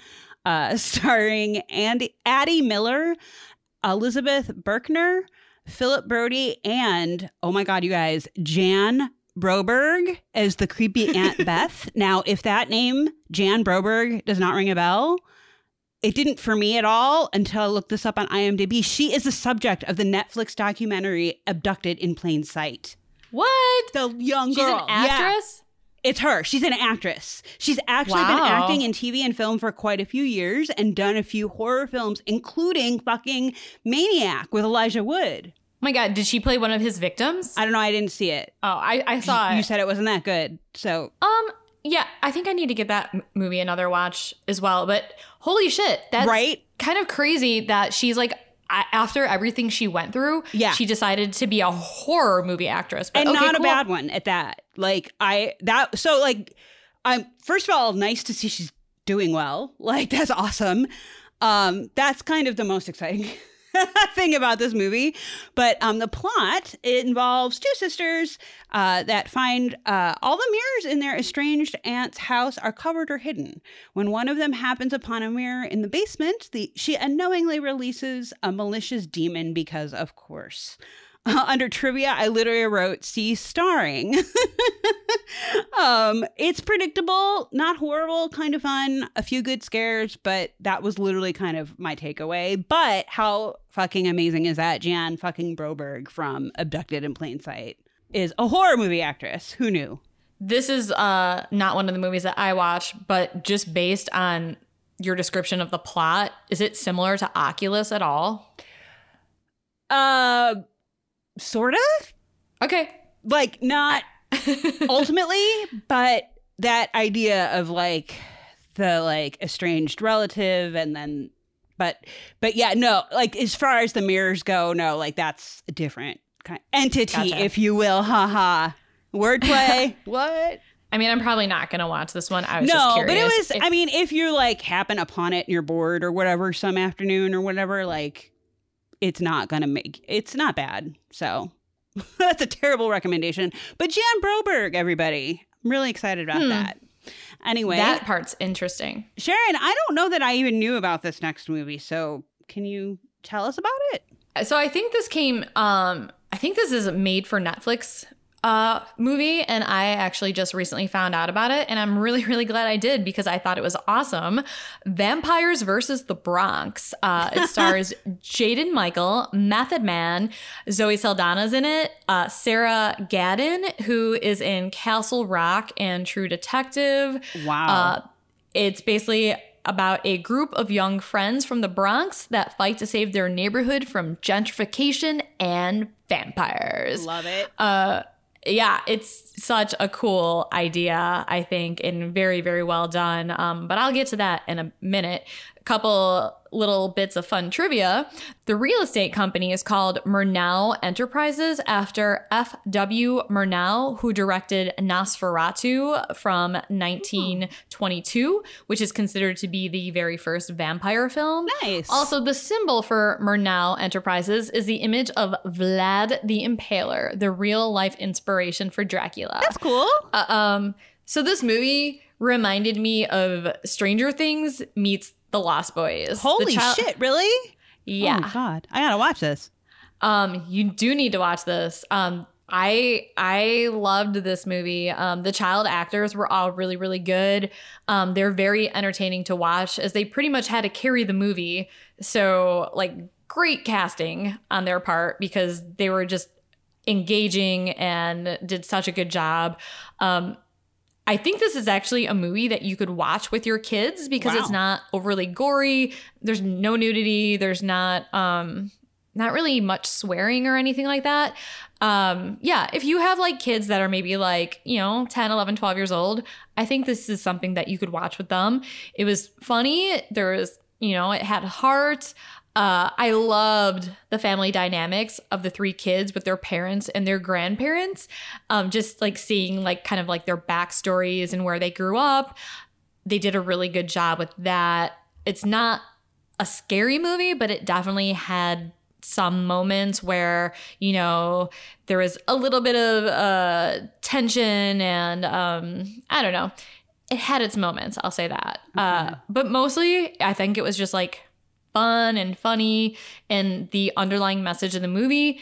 Uh, starring Andy Addie Miller, Elizabeth Birkner, Philip Brody, and oh my god, you guys, Jan Broberg as the creepy Aunt Beth. Now, if that name, Jan Broberg, does not ring a bell, it didn't for me at all until I looked this up on IMDb. She is the subject of the Netflix documentary Abducted in Plain Sight. What? The young She's girl. an Yeah. actress? It's her. She's an actress. She's actually been acting in TV and film for quite a few years and done a few horror films, including fucking Maniac with Elijah Wood. Oh my god, did she play one of his victims? I don't know. I didn't see it. oh, I, I saw You it. You said it wasn't that good. So Um, yeah, I think I need to give that m- movie another watch as well. But holy shit, that's Right? kind of crazy that she's like, after everything she went through, Yeah. she decided to be a horror movie actress. But and okay, not cool. a bad one at that. Like I that so like I'm first of all nice to see she's doing well. Like that's awesome. Um that's kind of the most exciting thing about this movie. But um, the plot it involves two sisters uh, that find uh, all the mirrors in their estranged aunt's house are covered or hidden. When one of them happens upon a mirror in the basement, the she unknowingly releases a malicious demon because, of course. Uh, under trivia, I literally wrote "see starring." um, it's predictable, not horrible, kind of fun, a few good scares, but that was literally kind of my takeaway. But how fucking amazing is that Jan fucking Broberg from Abducted in Plain Sight is a horror movie actress? Who knew? This is uh, not one of the movies that I watch, but just based on your description of the plot, is it similar to Oculus at all? Uh, sort of. Okay. Like not ultimately, but that idea of like the like estranged relative and then but but yeah, no, like as far as the mirrors go, no, like that's a different kind of entity, Gotcha. if you will. Haha. Wordplay. what? I mean, I'm probably not going to watch this one. I was just No, curious. but it was If- I mean, if you like happen upon it and you're bored or whatever some afternoon or whatever, like it's not gonna make it's not bad. So that's a terrible recommendation. But Jan Broberg, everybody. I'm really excited about Hmm. that. Anyway, that part's interesting. Sharon, I don't know that I even knew about this next movie, so can you tell us about it? So I think this came. Um, I think this is made for Netflix uh movie and I actually just recently found out about it and I'm really really glad I did because I thought it was awesome. Vampires versus the Bronx. Uh it stars Jaden Michael, Method Man, Zoe Saldana's in it, uh Sarah Gadon who is in Castle Rock and True Detective. Wow. Uh, it's basically about a group of young friends from the Bronx that fight to save their neighborhood from gentrification and vampires. Love it. Uh, yeah, it's such a cool idea, I think, and very, very well done. Um, but I'll get to that in a minute. Couple little bits of fun trivia. The real estate company is called Murnau Enterprises after F.W. Murnau, who directed Nosferatu from 1922, which is considered to be the very first vampire film. Nice. Also, the symbol for Murnau Enterprises is the image of Vlad the Impaler, the real life inspiration for Dracula. That's cool. Uh, um, so this movie reminded me of Stranger Things meets The Lost Boys. Holy child- shit, really? Yeah. Oh my god. I gotta watch this. Um, you do need to watch this. Um, I I loved this movie. Um, the child actors were all really really good. Um, they're very entertaining to watch as they pretty much had to carry the movie. So like great casting on their part because they were just engaging and did such a good job. Um, I think this is actually a movie that you could watch with your kids because Wow. it's not overly gory. There's no nudity. There's not um not really much swearing or anything like that. Um yeah, if you have like kids that are maybe like, you know, 10, 11, 12 years old, I think this is something that you could watch with them. It was funny. There was, you know, it had heart. Uh, I loved the family dynamics of the three kids with their parents and their grandparents. Um, just like seeing like kind of like their backstories and where they grew up. They did a really good job with that. It's not a scary movie, but it definitely had some moments where you know there was a little bit of uh, tension and um, I don't know. It had its moments. I'll say that. Uh, but mostly, I think it was just like fun and funny, and the underlying message of the movie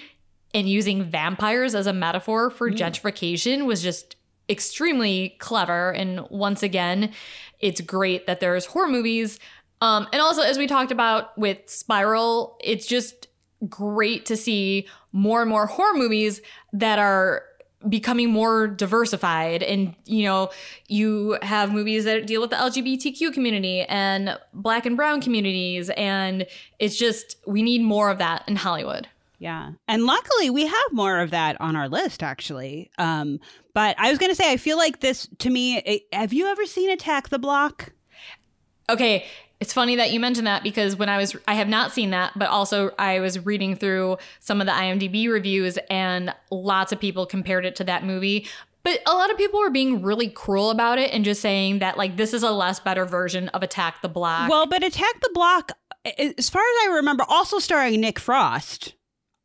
and using vampires as a metaphor for gentrification was just extremely clever. And once again, it's great that there's horror movies. Um, and also, as we talked about with Spiral, it's just great to see more and more horror movies that are becoming more diversified and you know you have movies that deal with the lgbtq community and black and brown communities and it's just we need more of that in hollywood Yeah. And luckily we have more of that on our list actually. Um but I was going to say I feel like this to me it, have you ever seen Attack the Block? Okay, it's funny that you mentioned that because when I was I have not seen that, but also I was reading through some of the IMDb reviews and lots of people compared it to that movie. But a lot of people were being really cruel about it and just saying that like this is a less better version of Attack the Block. Well, but Attack the Block as far as I remember, also starring Nick Frost,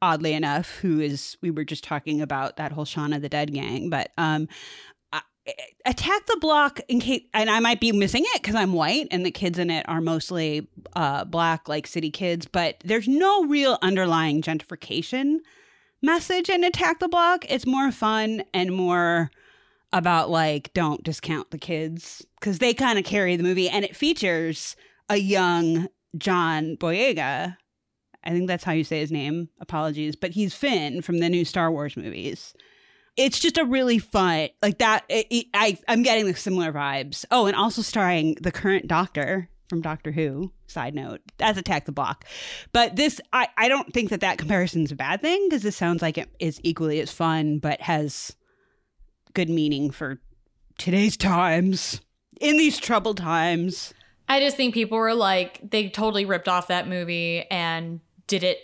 oddly enough, who is we were just talking about that whole Shaun of the Dead gang, but um, attack the block in case and i might be missing it because i'm white and the kids in it are mostly uh, black like city kids but there's no real underlying gentrification message in attack the block. It's more fun and more about like don't discount the kids because they kind of carry the movie and it features a young john boyega. I think that's how you say his name. Apologies. But he's finn from the new star wars movies it's just a really fun like that it, it, i i'm getting the similar vibes. Oh and also starring the current doctor from doctor who side note that's attack the block. But this i i don't think that that comparison is a bad thing because this sounds like it is equally as fun but has good meaning for today's times in these troubled times. I just think people were like they totally ripped off that movie and did it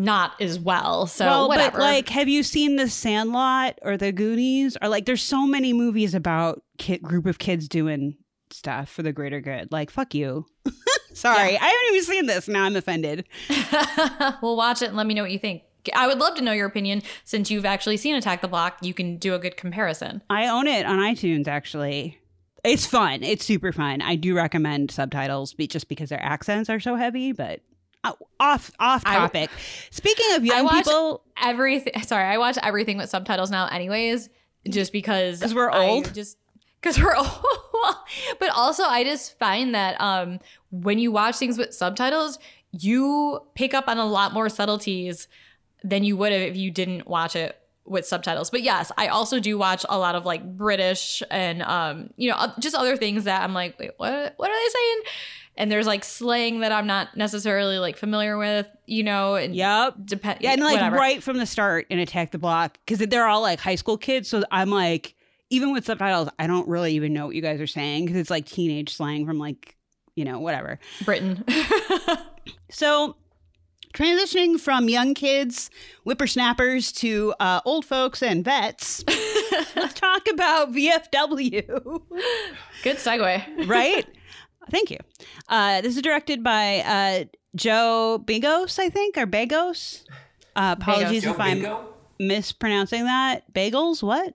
not as well. So well, whatever. But like, have you seen The Sandlot or The Goonies? Or like, there's so many movies about kid group of kids doing stuff for the greater good. Like, fuck you. Sorry, yeah. I haven't even seen this. Now I'm offended. we'll watch it and let me know what you think. I would love to know your opinion since you've actually seen Attack the Block. You can do a good comparison. I own it on iTunes actually. It's fun. It's super fun. I do recommend subtitles just because their accents are so heavy, but off off topic. I, Speaking of young people, everything. Sorry, I watch everything with subtitles now, anyways, just because because we're old. I just because we're old. but also, I just find that um, when you watch things with subtitles, you pick up on a lot more subtleties than you would have if you didn't watch it with subtitles. But yes, I also do watch a lot of like British and um, you know, just other things that I'm like, wait, what what are they saying? And there's like slang that I'm not necessarily like familiar with, you know. And yep. Depend. Yeah, and like whatever. right from the start in Attack the Block because they're all like high school kids, so I'm like, even with subtitles, I don't really even know what you guys are saying because it's like teenage slang from like, you know, whatever. Britain. so transitioning from young kids, whippersnappers to uh, old folks and vets, let's talk about VFW. Good segue. right? Thank you. Uh, this is directed by uh, Joe Begos, I think, or Bagos. Uh, apologies Bagos. if I'm Bingo? mispronouncing that. Bagels, what?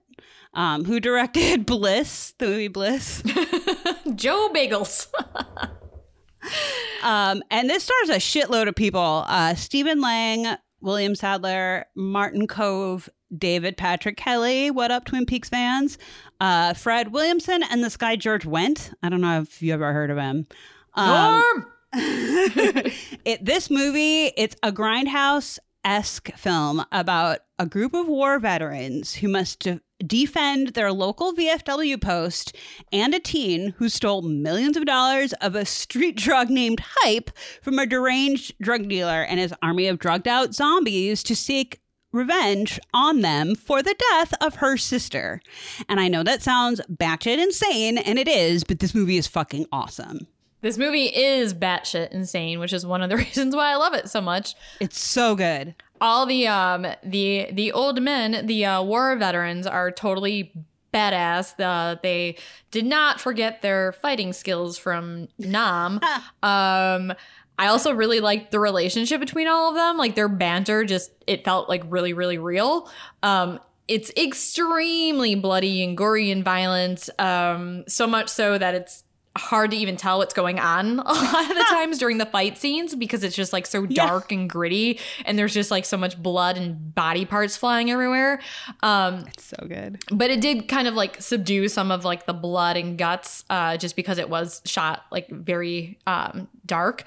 Um, who directed Bliss, the movie Bliss? Joe Bagels. um, and this stars a shitload of people. Uh, Stephen Lang, William Sadler, Martin Kove, David Patrick Kelly. What up, Twin Peaks fans? Uh, Fred Williamson and this guy George Wendt. I don't know if you ever heard of him. Um, Norm. it, this movie, it's a grindhouse esque film about a group of war veterans who must de- defend their local VFW post and a teen who stole millions of dollars of a street drug named Hype from a deranged drug dealer and his army of drugged out zombies to seek revenge on them for the death of her sister. And I know that sounds batshit insane, and it is, but this movie is fucking awesome. This movie is batshit insane, which is one of the reasons why I love it so much. It's so good. All the um the the old men, the uh, war veterans, are totally badass. Uh, they did not forget their fighting skills from Nam. um, I also really liked the relationship between all of them. Like their banter just it felt like really, really real. Um, it's extremely bloody and gory and violent. Um, so much so that it's hard to even tell what's going on a lot of the times during the fight scenes because it's just like so dark yeah. and gritty and there's just like so much blood and body parts flying everywhere. Um it's so good. but it did kind of like subdue some of like the blood and guts uh just because it was shot like very um dark.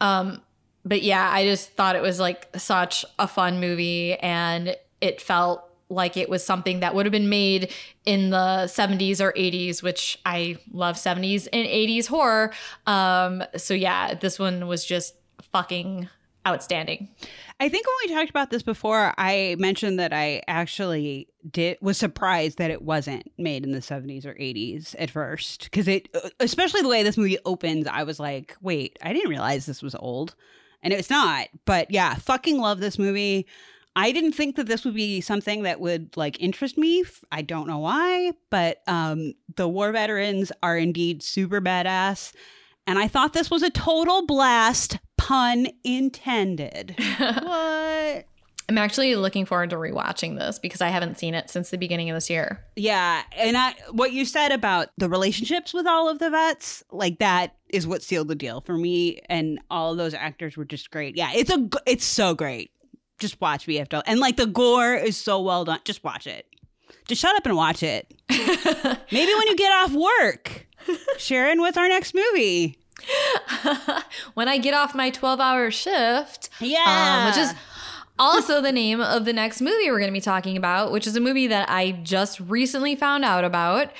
Um but yeah i just thought it was like such a fun movie and it felt like it was something that would have been made in the 70s or 80s, which I love 70s and 80s horror. Um, so yeah, this one was just fucking outstanding. I think when we talked about this before, I mentioned that I actually did was surprised that it wasn't made in the 70s or 80s at first because it especially the way this movie opens, I was like, "Wait, I didn't realize this was old." And it's not. But yeah, fucking love this movie. I didn't think that this would be something that would like interest me. I don't know why, but um, the war veterans are indeed super badass. and I thought this was a total blast, pun intended. what? I'm actually looking forward to rewatching this because I haven't seen it since the beginning of this year. Yeah, and I, what you said about the relationships with all of the vets, like that is what sealed the deal for me. And all of those actors were just great. Yeah, it's a it's so great. Just watch VFW, and like the gore is so well done. Just watch it. Just shut up and watch it. Maybe when you get off work, Sharon, what's our next movie? when I get off my 12 hour shift, Yeah, um, which is also the name of the next movie we're going to be talking about, which is a movie that I just recently found out about.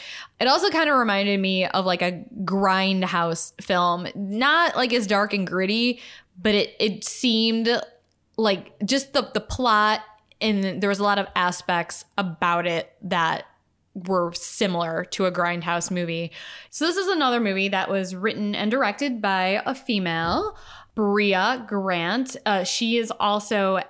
It also kind of reminded me of like a grindhouse film, not like as dark and gritty, but it it seemed like just the the plot and there was a lot of aspects about it that were similar to a grindhouse movie. So this is another movie that was written and directed by a female, Brea Grant. Uh, she is also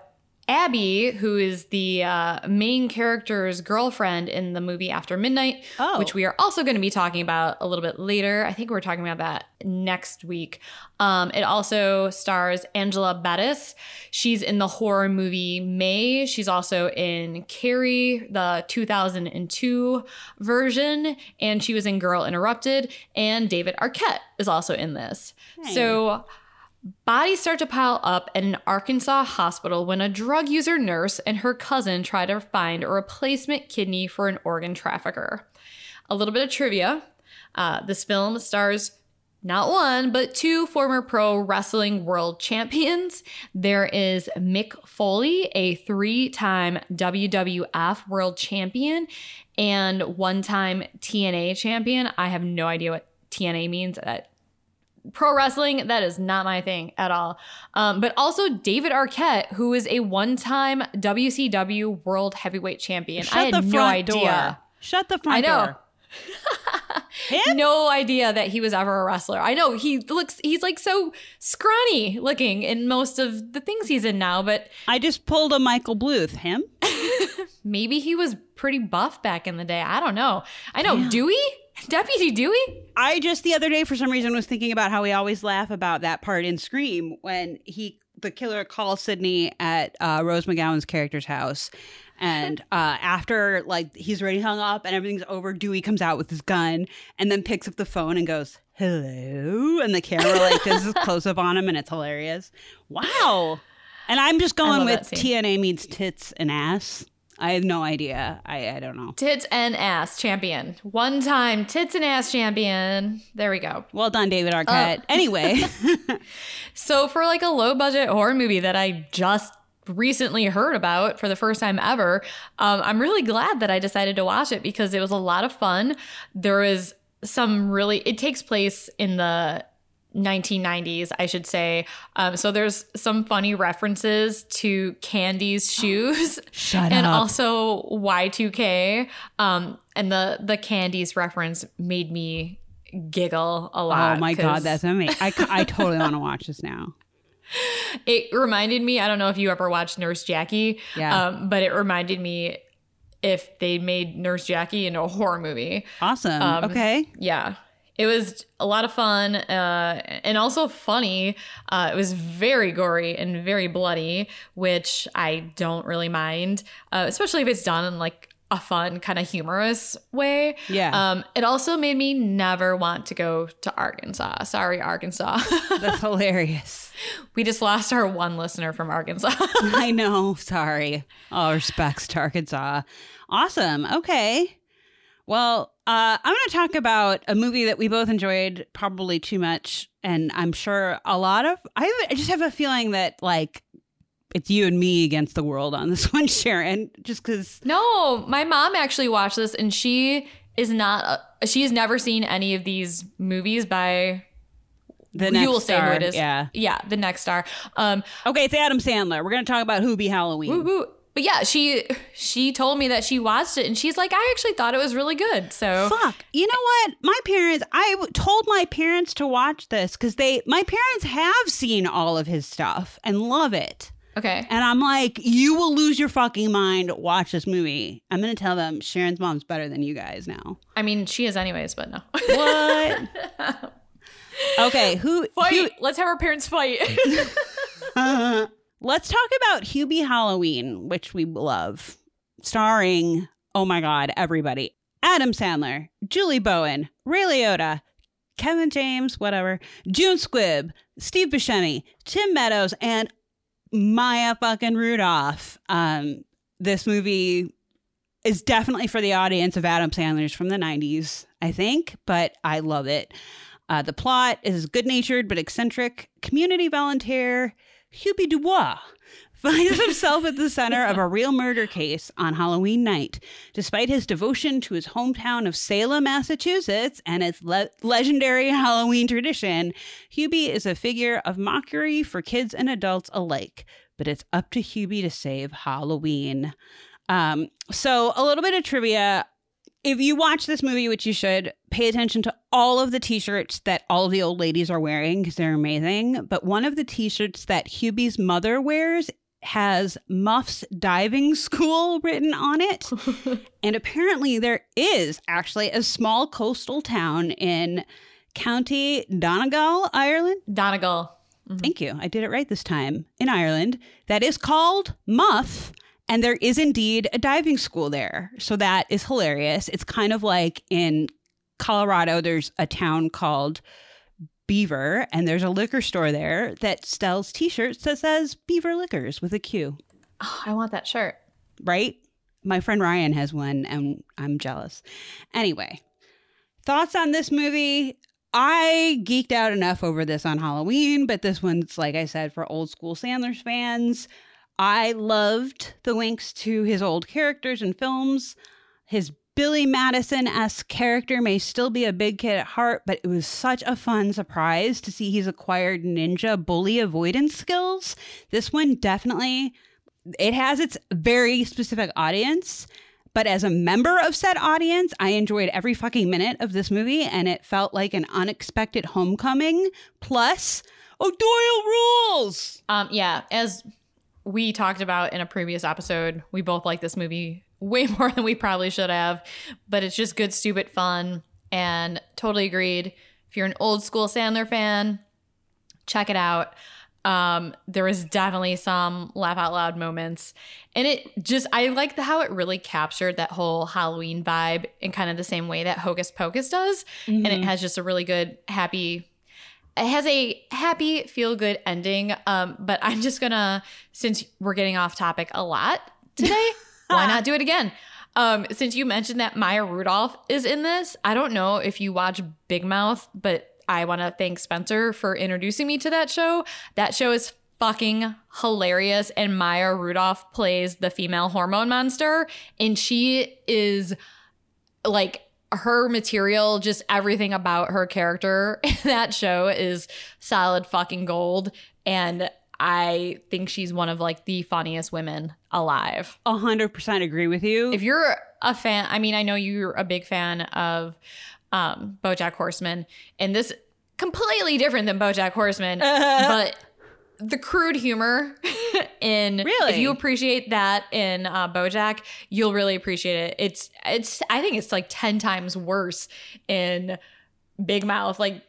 Abby, who is the uh, main character's girlfriend in the movie After Midnight, Oh. which we are also going to be talking about a little bit later. I think we're talking about that next week. Um, it also stars Angela Bettis. She's in the horror movie May. She's also in Carrie, the 2002 version, and she was in Girl Interrupted. And David Arquette is also in this. Hey. So Bodies start to pile up at an Arkansas hospital when a drug user nurse and her cousin try to find a replacement kidney for an organ trafficker. A little bit of trivia uh, this film stars not one, but two former pro wrestling world champions. There is Mick Foley, a three time WWF world champion and one time TNA champion. I have no idea what TNA means. That pro wrestling that is not my thing at all um, but also david arquette who is a one-time wcw world heavyweight champion Shut i had the no front idea door. Shut the front I know. door. No idea that he was ever a wrestler i know he looks he's like so scrawny looking in most of the things he's in now but I just pulled a Michael Bluth. Him? maybe he was pretty buff back in the day i don't know i know dewey deputy dewey I just the other day for some reason was thinking about how we always laugh about that part in Scream when he the killer calls Sydney at uh, Rose McGowan's character's house. And uh, after like he's already hung up and everything's over, Dewey comes out with his gun and then picks up the phone and goes, "Hello," and the camera like does this close up on him, and it's hilarious. Wow! And I'm just going with. TNA means tits and ass. I have no idea. I I don't know. tits and ass champion one time tits and ass champion there we go Well done, David Arquette. anyway. So for like a low budget horror movie that I just recently heard about for the first time ever, um, I'm really glad that I decided to watch it because it was a lot of fun. There was some really it takes place in the 1990s, I should say. Um, so there's some funny references to Candie's shoes, Shut and up. also Y2K. Um, and the the Candie's reference made me giggle a lot. Oh my 'cause- god, that's amazing! I, I totally want to watch this now. It reminded me, I don't know if you ever watched Nurse Jackie, Yeah. um, but it reminded me if they made Nurse Jackie into a horror movie. Awesome. Um, okay. Yeah. It was a lot of fun uh, and also funny. Uh, it was very gory and very bloody, which I don't really mind, uh, especially if it's done in like a fun, kind of humorous way. Yeah. Um, it also made me never want to go to Arkansas. Sorry, Arkansas. That's hilarious. we just lost our one listener from Arkansas. I know. Sorry. All respects to Arkansas. Awesome. Okay. Well, uh, I'm going to talk about a movie that we both enjoyed probably too much. And I'm sure a lot of, I, have, I just have a feeling that like it's you and me against the world on this one, Sharon, just because. No, my mom actually watched this and she is not, uh, she has never seen any of these movies by, The you next will say star, who it is. Yeah. Yeah, the next star. Um, Okay, it's Adam Sandler. We're going to talk about Hubie Halloween. woo, woo. But yeah, she she told me that she watched it and she's like, I actually thought it was really good. So Fuck. You know what? My parents, I told my parents to watch this because they, my parents have seen all of his stuff and love it. okay. And I'm like, you will lose your fucking mind. Watch this movie. I'm going to tell them Sharon's mom's better than you guys now. I mean, she is anyways, but no. What? Okay, who? Fight! Hu- Let's have our parents fight. let's talk about Hubie Halloween, which we love, starring. Oh my God, everybody! Adam Sandler, Julie Bowen, Ray Liotta, Kevin James, whatever, June Squibb, Steve Buscemi, Tim Meadows, and Maya fucking Rudolph. Um, this movie is definitely for the audience of Adam Sandler's from the 90s, I think, but I love it. Uh, the plot is good natured but eccentric. Community volunteer Hubie Dubois finds himself at the center of a real murder case on Halloween night. Despite his devotion to his hometown of Salem, Massachusetts, and its le- legendary Halloween tradition, Hubie is a figure of mockery for kids and adults alike. But it's up to Hubie to save Halloween. Um, so, a little bit of trivia. If you watch this movie, which you should, pay attention to all of the t shirts that all the old ladies are wearing because they're amazing. But one of the t shirts that Hubie's mother wears has Muff's Diving School written on it. and apparently, there is actually a small coastal town in County Donegal, Ireland. Donegal. Mm-hmm. Thank you. I did it right this time in Ireland. That is called Muff. And there is indeed a diving school there. So that is hilarious. It's kind of like in Colorado, there's a town called Beaver, and there's a liquor store there that sells t shirts that says Beaver Liquors with a Q, Oh, I want that shirt. right? My friend Ryan has one, and I'm jealous. Anyway, thoughts on this movie? I geeked out enough over this on Halloween, but this one's, like I said, for old school Sandler's fans. I loved the links to his old characters and films. His Billy Madison esque character may still be a big kid at heart, but it was such a fun surprise to see he's acquired ninja bully avoidance skills. This one definitely it has its very specific audience, but as a member of said audience, I enjoyed every fucking minute of this movie and it felt like an unexpected homecoming. Plus, O'Doyle rules. Um, yeah, as we talked about in a previous episode, we both like this movie way more than we probably should have, but it's just good, stupid fun. And totally agreed. If you're an old school Sandler fan, check it out. Um, there was definitely some laugh out loud moments, and it just I like the how it really captured that whole Halloween vibe in kind of the same way that Hocus Pocus does, and it has just a really good happy it has a happy feel good ending um but i'm just gonna since we're getting off topic a lot today why not do it again? Um since you mentioned that maya rudolph is in this i don't know if you watch big mouth but i want to thank spencer for introducing me to that show. That show is fucking hilarious and maya rudolph plays the female hormone monster and she is like her material, just everything about her character in that show is solid fucking gold. And I think she's one of like the funniest women alive. A hundred percent agree with you. If you're a fan, I mean, I know you're a big fan of um, BoJack Horseman, and this completely different than BoJack Horseman, but the crude humor in Really? if you appreciate that in uh, BoJack, you'll really appreciate it. It's it's I think it's like ten times worse in Big Mouth. Like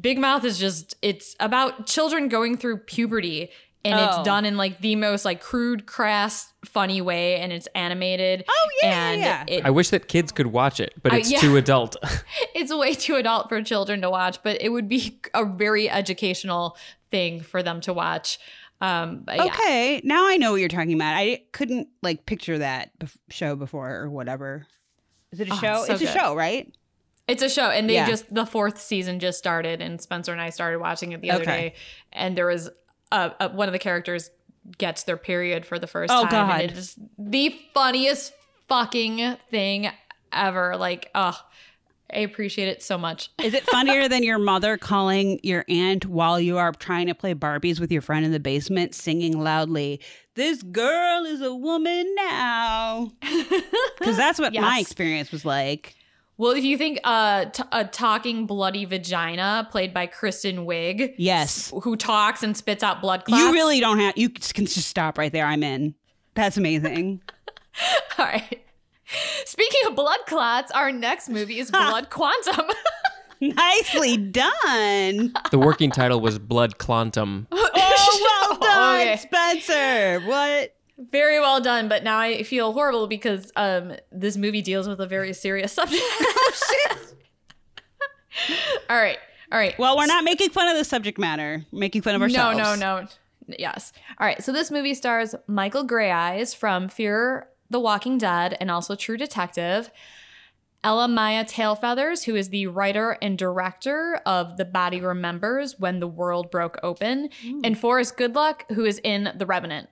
Big Mouth is just it's about children going through puberty. And Oh. it's done in like the most like crude, crass, funny way, and it's animated. Oh, yeah, yeah, and yeah. It, I wish that kids could watch it, but I- it's yeah. too adult. it's way too adult for children to watch, but it would be a very educational thing for them to watch. Um, but yeah. Okay, now I know what you're talking about. I couldn't like picture that bef- show before or whatever. Is it a Oh, show? so it's a good. show, right? It's a show, and they Yeah. just the fourth season just started, and Spencer and I started watching it the other Okay. day, and there was a, a, one of the characters gets their period for the first Oh, time, God. and it's the funniest fucking thing ever. Like, oh, I appreciate it so much. Is it funnier than your mother calling your aunt while you are trying to play Barbies with your friend in the basement, singing loudly, This girl is a woman now? Because that's what my experience was like. Well, if you think uh, t- a talking bloody vagina played by Kristen Wiig, Yes. who talks and spits out blood clots. You really don't have, you can just stop right there. I'm in. That's amazing. All right. Speaking of blood clots, our next movie is Blood Quantum. Nicely done. The working title was Blood Quantum. Oh, well done, Okay. Spencer. What? Very well done, but now I feel horrible because um, this movie deals with a very serious subject. all right, all right. Well, we're not making fun of the subject matter. We're making fun of ourselves. no, no. No. Yes. All right. So this movie stars Michael Greyeyes from Fear the Walking Dead and also True Detective. Elle-Máijá Tailfeathers, who is the writer and director of The Body Remembers When the World Broke Open, and Forrest Goodluck, who is in The Revenant.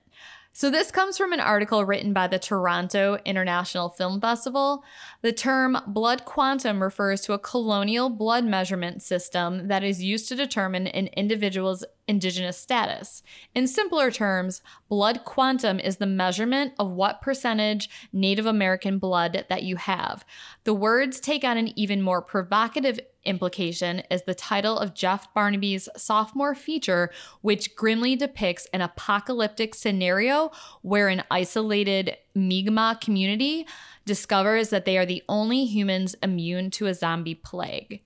So, this comes from an article written by the Toronto International Film Festival. The term blood quantum refers to a colonial blood measurement system that is used to determine an individual's indigenous status. In simpler terms, blood quantum is the measurement of what percentage Native American blood that you have. The words take on an even more provocative implication is the title of Jeff Barnaby's sophomore feature, which grimly depicts an apocalyptic scenario where an isolated Mi'kmaq community discovers that they are the only humans immune to a zombie plague.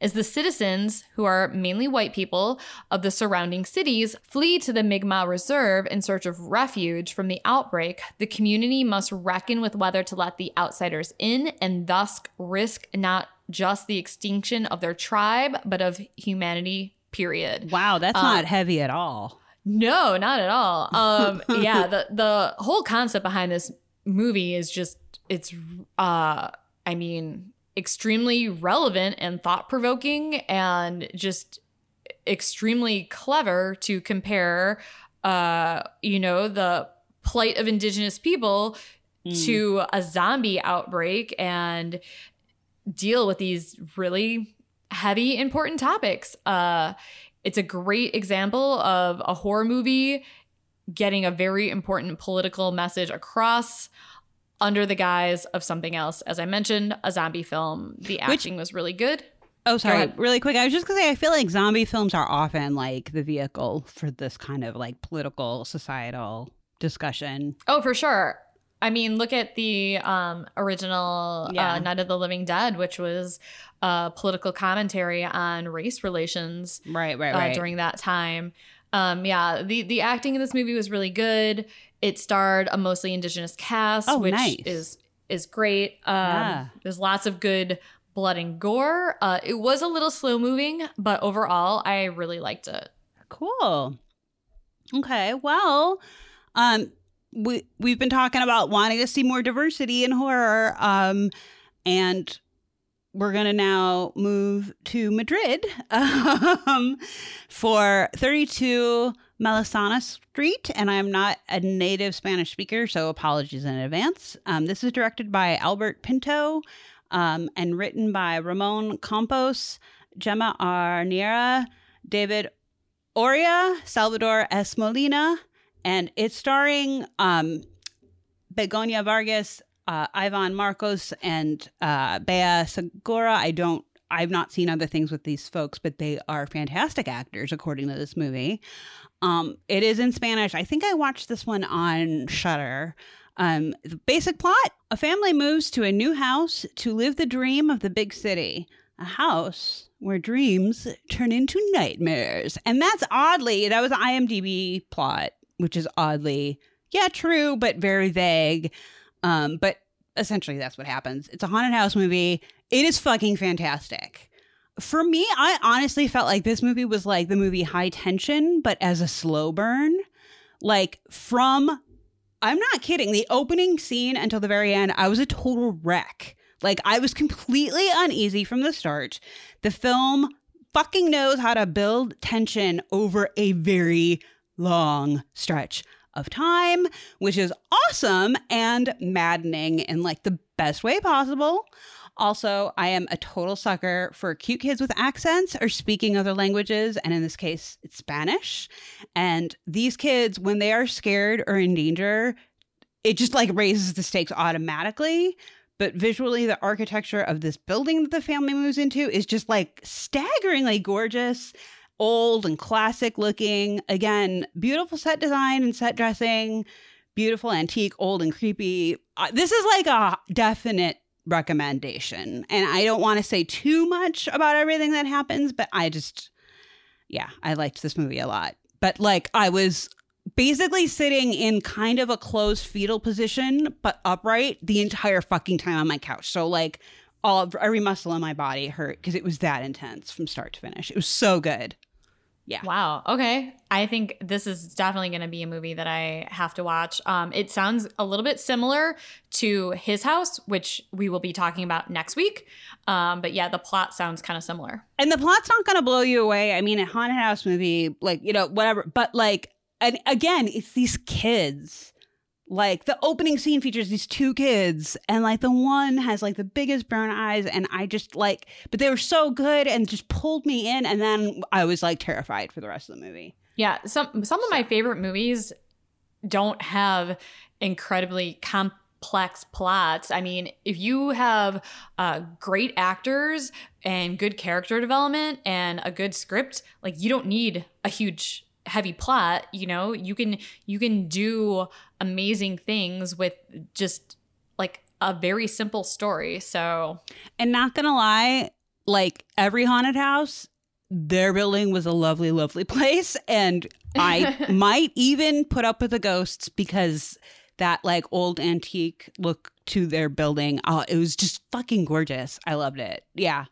As the citizens, who are mainly white people, of the surrounding cities flee to the Mi'kmaq Reserve in search of refuge from the outbreak, the community must reckon with whether to let the outsiders in and thus risk not just the extinction of their tribe, but of humanity, period. Wow, that's Uh, not heavy at all. No, not at all. Um, yeah, the the whole concept behind this movie is just it's uh I mean extremely relevant and thought provoking and just extremely clever to compare uh you know the plight of indigenous people to a zombie outbreak and deal with these really heavy important topics. Uh it's a great example of a horror movie getting a very important political message across under the guise of something else as i mentioned a zombie film the acting was really good Oh, sorry. ahead. Really quick. I was just going to say, I feel like zombie films are often like the vehicle for this kind of like political, societal discussion. oh for sure i mean look at the um original Yeah. uh, night of the living dead which was a political commentary on race relations Right, right, uh, right. during that time. Um, yeah, the the acting in this movie was really good. It starred a mostly indigenous cast, Oh, which nice. is is great. Um, Yeah. There's lots of good blood and gore. Uh, it was a little slow moving, but overall, I really liked it. Cool. Okay. Well, um, we we've been talking about wanting to see more diversity in horror, um, and we're gonna now move to Madrid um, for 32 Melisana Street, and I'm not a native Spanish speaker, so apologies in advance. Um, this is directed by Albert Pinto um, and written by Ramon Campos, Gemma Arniera, David Oria, Salvador S. Molina, and it's starring um, Begoña Vargas, uh, Ivan Marcos, and uh, Bea Segura. I don't, I've not seen other things with these folks, but they are fantastic actors, according to this movie. Um, it is in Spanish. I think I watched this one on Shudder. Um, the basic plot: A family moves to a new house to live the dream of the big city. A house where dreams turn into nightmares. And that's oddly, that was IMDb plot, which is oddly, yeah, true, but very vague. Um, but essentially, that's what happens. It's a haunted house movie. It is fucking fantastic. For me, I honestly felt like this movie was like the movie High Tension, but as a slow burn. Like from, I'm not kidding, the opening scene until the very end, I was a total wreck. Like I was completely uneasy from the start. The film fucking knows how to build tension over a very long stretch of time, which is awesome and maddening in like the best way possible. Also, I am a total sucker for cute kids with accents or speaking other languages, and in this case, it's Spanish. And these kids, when they are scared or in danger, it just like raises the stakes automatically. But visually, the architecture of this building that the family moves into is just like staggeringly gorgeous, old and classic looking. Again, beautiful set design and set dressing, beautiful antique, old and creepy. Uh, this is like a definite recommendation. And I don't want to say too much about everything that happens, but I just, yeah, I liked this movie a lot. But like, I was basically sitting in kind of a closed fetal position, but upright the entire fucking time on my couch. So, like, all every muscle in my body hurt because it was that intense from start to finish. It was so good. Yeah. Wow. Okay. I think this is definitely going to be a movie that I have to watch. Um, it sounds a little bit similar to His House, which we will be talking about next week. Um, but yeah, the plot sounds kind of similar. And the plot's not going to blow you away. I mean, a haunted house movie, like, you know, whatever. But like, and again, it's these kids like the opening scene features these two kids and like the one has like the biggest brown eyes and i just like but they were so good and just pulled me in and then i was like terrified for the rest of the movie Yeah, some some of my favorite movies don't have incredibly complex plots. I mean, if you have uh, great actors and good character development and a good script, like you don't need a huge heavy plot. You know, you can you can do amazing things with just like a very simple story. So and not gonna lie like every haunted house their building was a lovely lovely place and i might even put up with the ghosts because that like old antique look to their building oh it was just fucking gorgeous i loved it yeah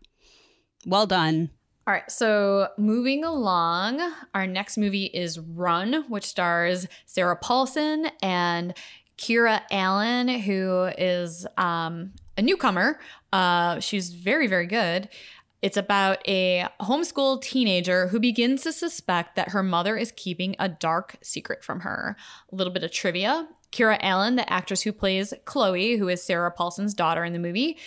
well done All right, so moving along, our next movie is Run, which stars Sarah Paulson and Kiera Allen, who is um, a newcomer. Uh, she's very, very good. It's about a homeschool teenager who begins to suspect that her mother is keeping a dark secret from her. A little bit of trivia Kiera Allen, the actress who plays Chloe, who is Sarah Paulson's daughter in the movie,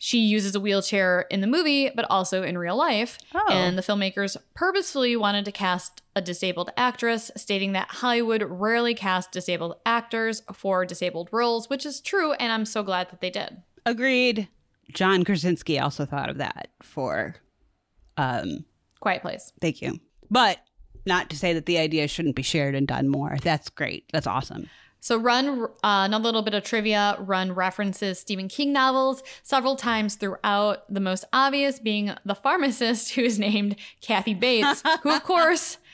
she uses a wheelchair in the movie, but also in real life. Oh. And the filmmakers purposefully wanted to cast a disabled actress, stating that Hollywood rarely cast disabled actors for disabled roles, which is true, and I'm so glad that they did. agreed john krasinski also thought of that for um Quiet Place. thank you but not to say that the idea shouldn't be shared and done more that's great that's awesome So, Run, uh, another little bit of trivia Run references Stephen King novels several times throughout, the most obvious being the pharmacist who is named Kathy Bates, who, of course,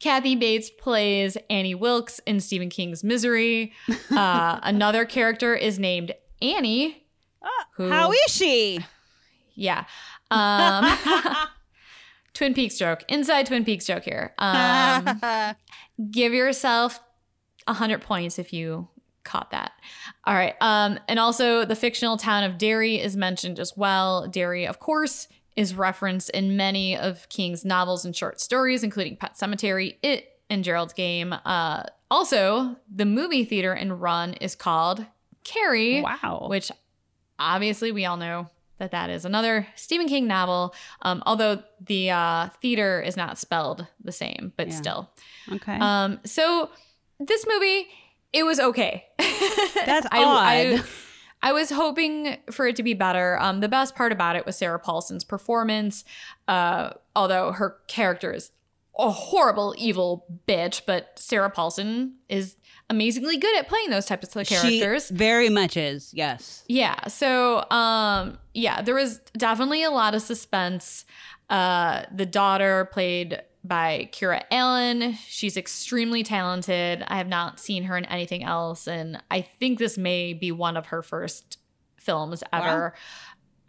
Kathy Bates plays Annie Wilkes in Stephen King's Misery. Uh, another character is named Annie. Who, how is she Yeah. Um, Twin Peaks joke. Inside Twin Peaks joke here. Um, give yourself 100 points if you caught that. All right. Um, and also, the fictional town of Derry is mentioned as well. Derry, of course, is referenced in many of King's novels and short stories, including Pet Sematary, It, and Gerald's Game. Uh, also, the movie theater in Run is called Carrie, wow which obviously we all know that that is another Stephen King novel. Um, although the uh, theater is not spelled the same, but Yeah. still. okay Um, so this movie, it was okay. That's I, I, odd. I was hoping for it to be better. Um, the best part about it was Sarah Paulson's performance. Uh, although her character is a horrible, evil bitch, but Sarah Paulson is amazingly good at playing those types of characters. She very much is, yes. Yeah. So, um, yeah, there was definitely a lot of suspense. Uh, the daughter played by Kiera Allen. She's extremely talented. I have not seen her in anything else, and I think this may be one of her first films ever.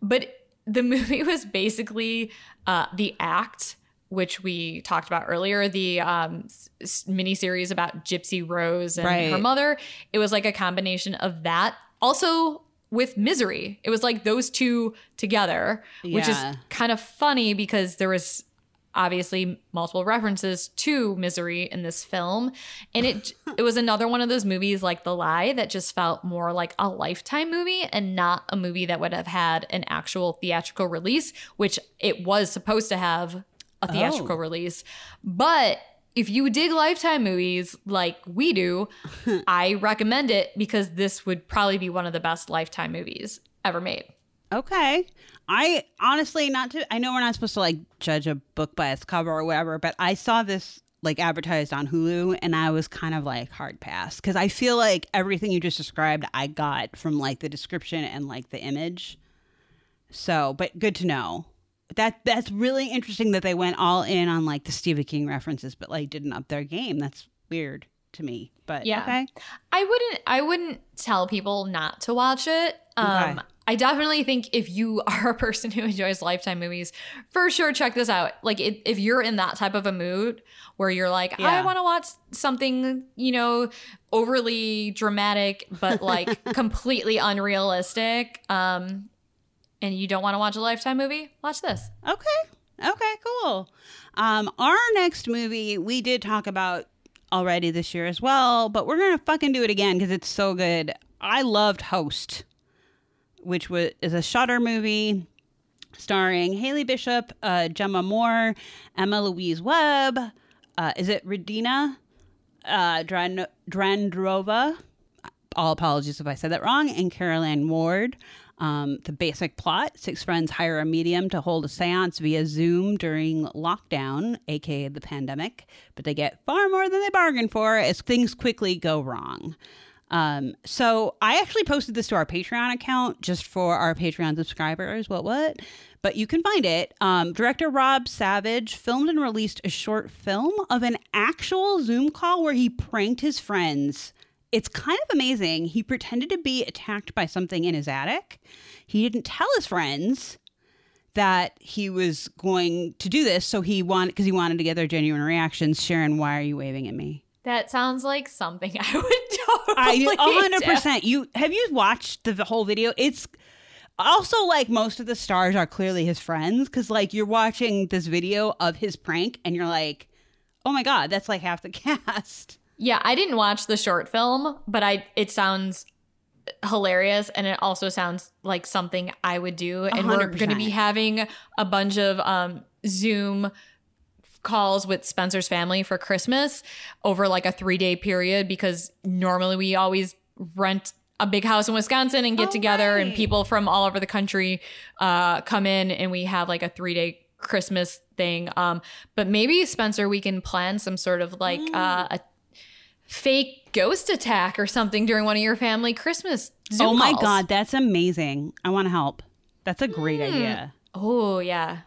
But the movie was basically uh, the act. Which we talked about earlier, the um, s- s- miniseries about Gypsy Rose and Right. her mother. It was like a combination of that. Also, with Misery, it was like those two together, which is kind of funny because there was obviously multiple references to Misery in this film, and it it was another one of those movies like The Lie that just felt more like a lifetime movie and not a movie that would have had an actual theatrical release, which it was supposed to have a theatrical Oh. release, but if you dig lifetime movies like we do, I recommend it because this would probably be one of the best lifetime movies ever made. Okay. I honestly not to I know we're not supposed to like judge a book by its cover or whatever, but I saw this like advertised on Hulu, and I was kind of like hard pass because I feel like everything you just described I got from like the description and like the image. So, but good to know. That that's really interesting that they went all in on like the Stephen King references, but like didn't up their game. That's weird to me. But Yeah. okay, I wouldn't I wouldn't tell people not to watch it. Um Okay. I definitely think if you are a person who enjoys lifetime movies, for sure check this out. Like if, if you're in that type of a mood where you're like, I want to watch something, you know, overly dramatic but like completely unrealistic, um and you don't want to watch a lifetime movie, watch this. okay, okay, cool. Um, our next movie we did talk about already this year as well, but we're gonna fucking do it again because it's so good. I loved Host, which was is a Shudder movie starring Haley Bishop, uh, Gemma Moore, Emma Louise Webb. Uh, is it Redina uh, Dran- Drandrova? All apologies if I said that wrong. And Caroline Ward. Um, the basic plot six friends hire a medium to hold a seance via Zoom during lockdown, aka the pandemic, but they get far more than they bargained for as things quickly go wrong. Um, so I actually posted this to our Patreon account just for our Patreon subscribers. What what? But you can find it. Um, director Rob Savage filmed and released a short film of an actual Zoom call where he pranked his friends. It's kind of amazing. He pretended to be attacked by something in his attic. He didn't tell his friends that he was going to do this, so he wanted because he wanted to get their genuine reactions. Sharon, why are you waving at me? That sounds like something I would I totally a hundred do. percent. You have you watched the whole video? It's also like most of the stars are clearly his friends because like you're watching this video of his prank and you're like, oh my god, that's like half the cast. Yeah, I didn't watch the short film, but I it sounds hilarious and it also sounds like something I would do. And we're going to be having a bunch of um Zoom calls with Spencer's family for Christmas over like a 3-day period because normally we always rent a big house in Wisconsin and get Oh, together and people from all over the country uh come in and we have like a 3-day Christmas thing. Um but maybe Spencer we can plan some sort of like Mm. uh a fake ghost attack or something during one of your family Christmas Zoom oh my calls. god, that's amazing. I want to help. That's a great idea. Oh yeah.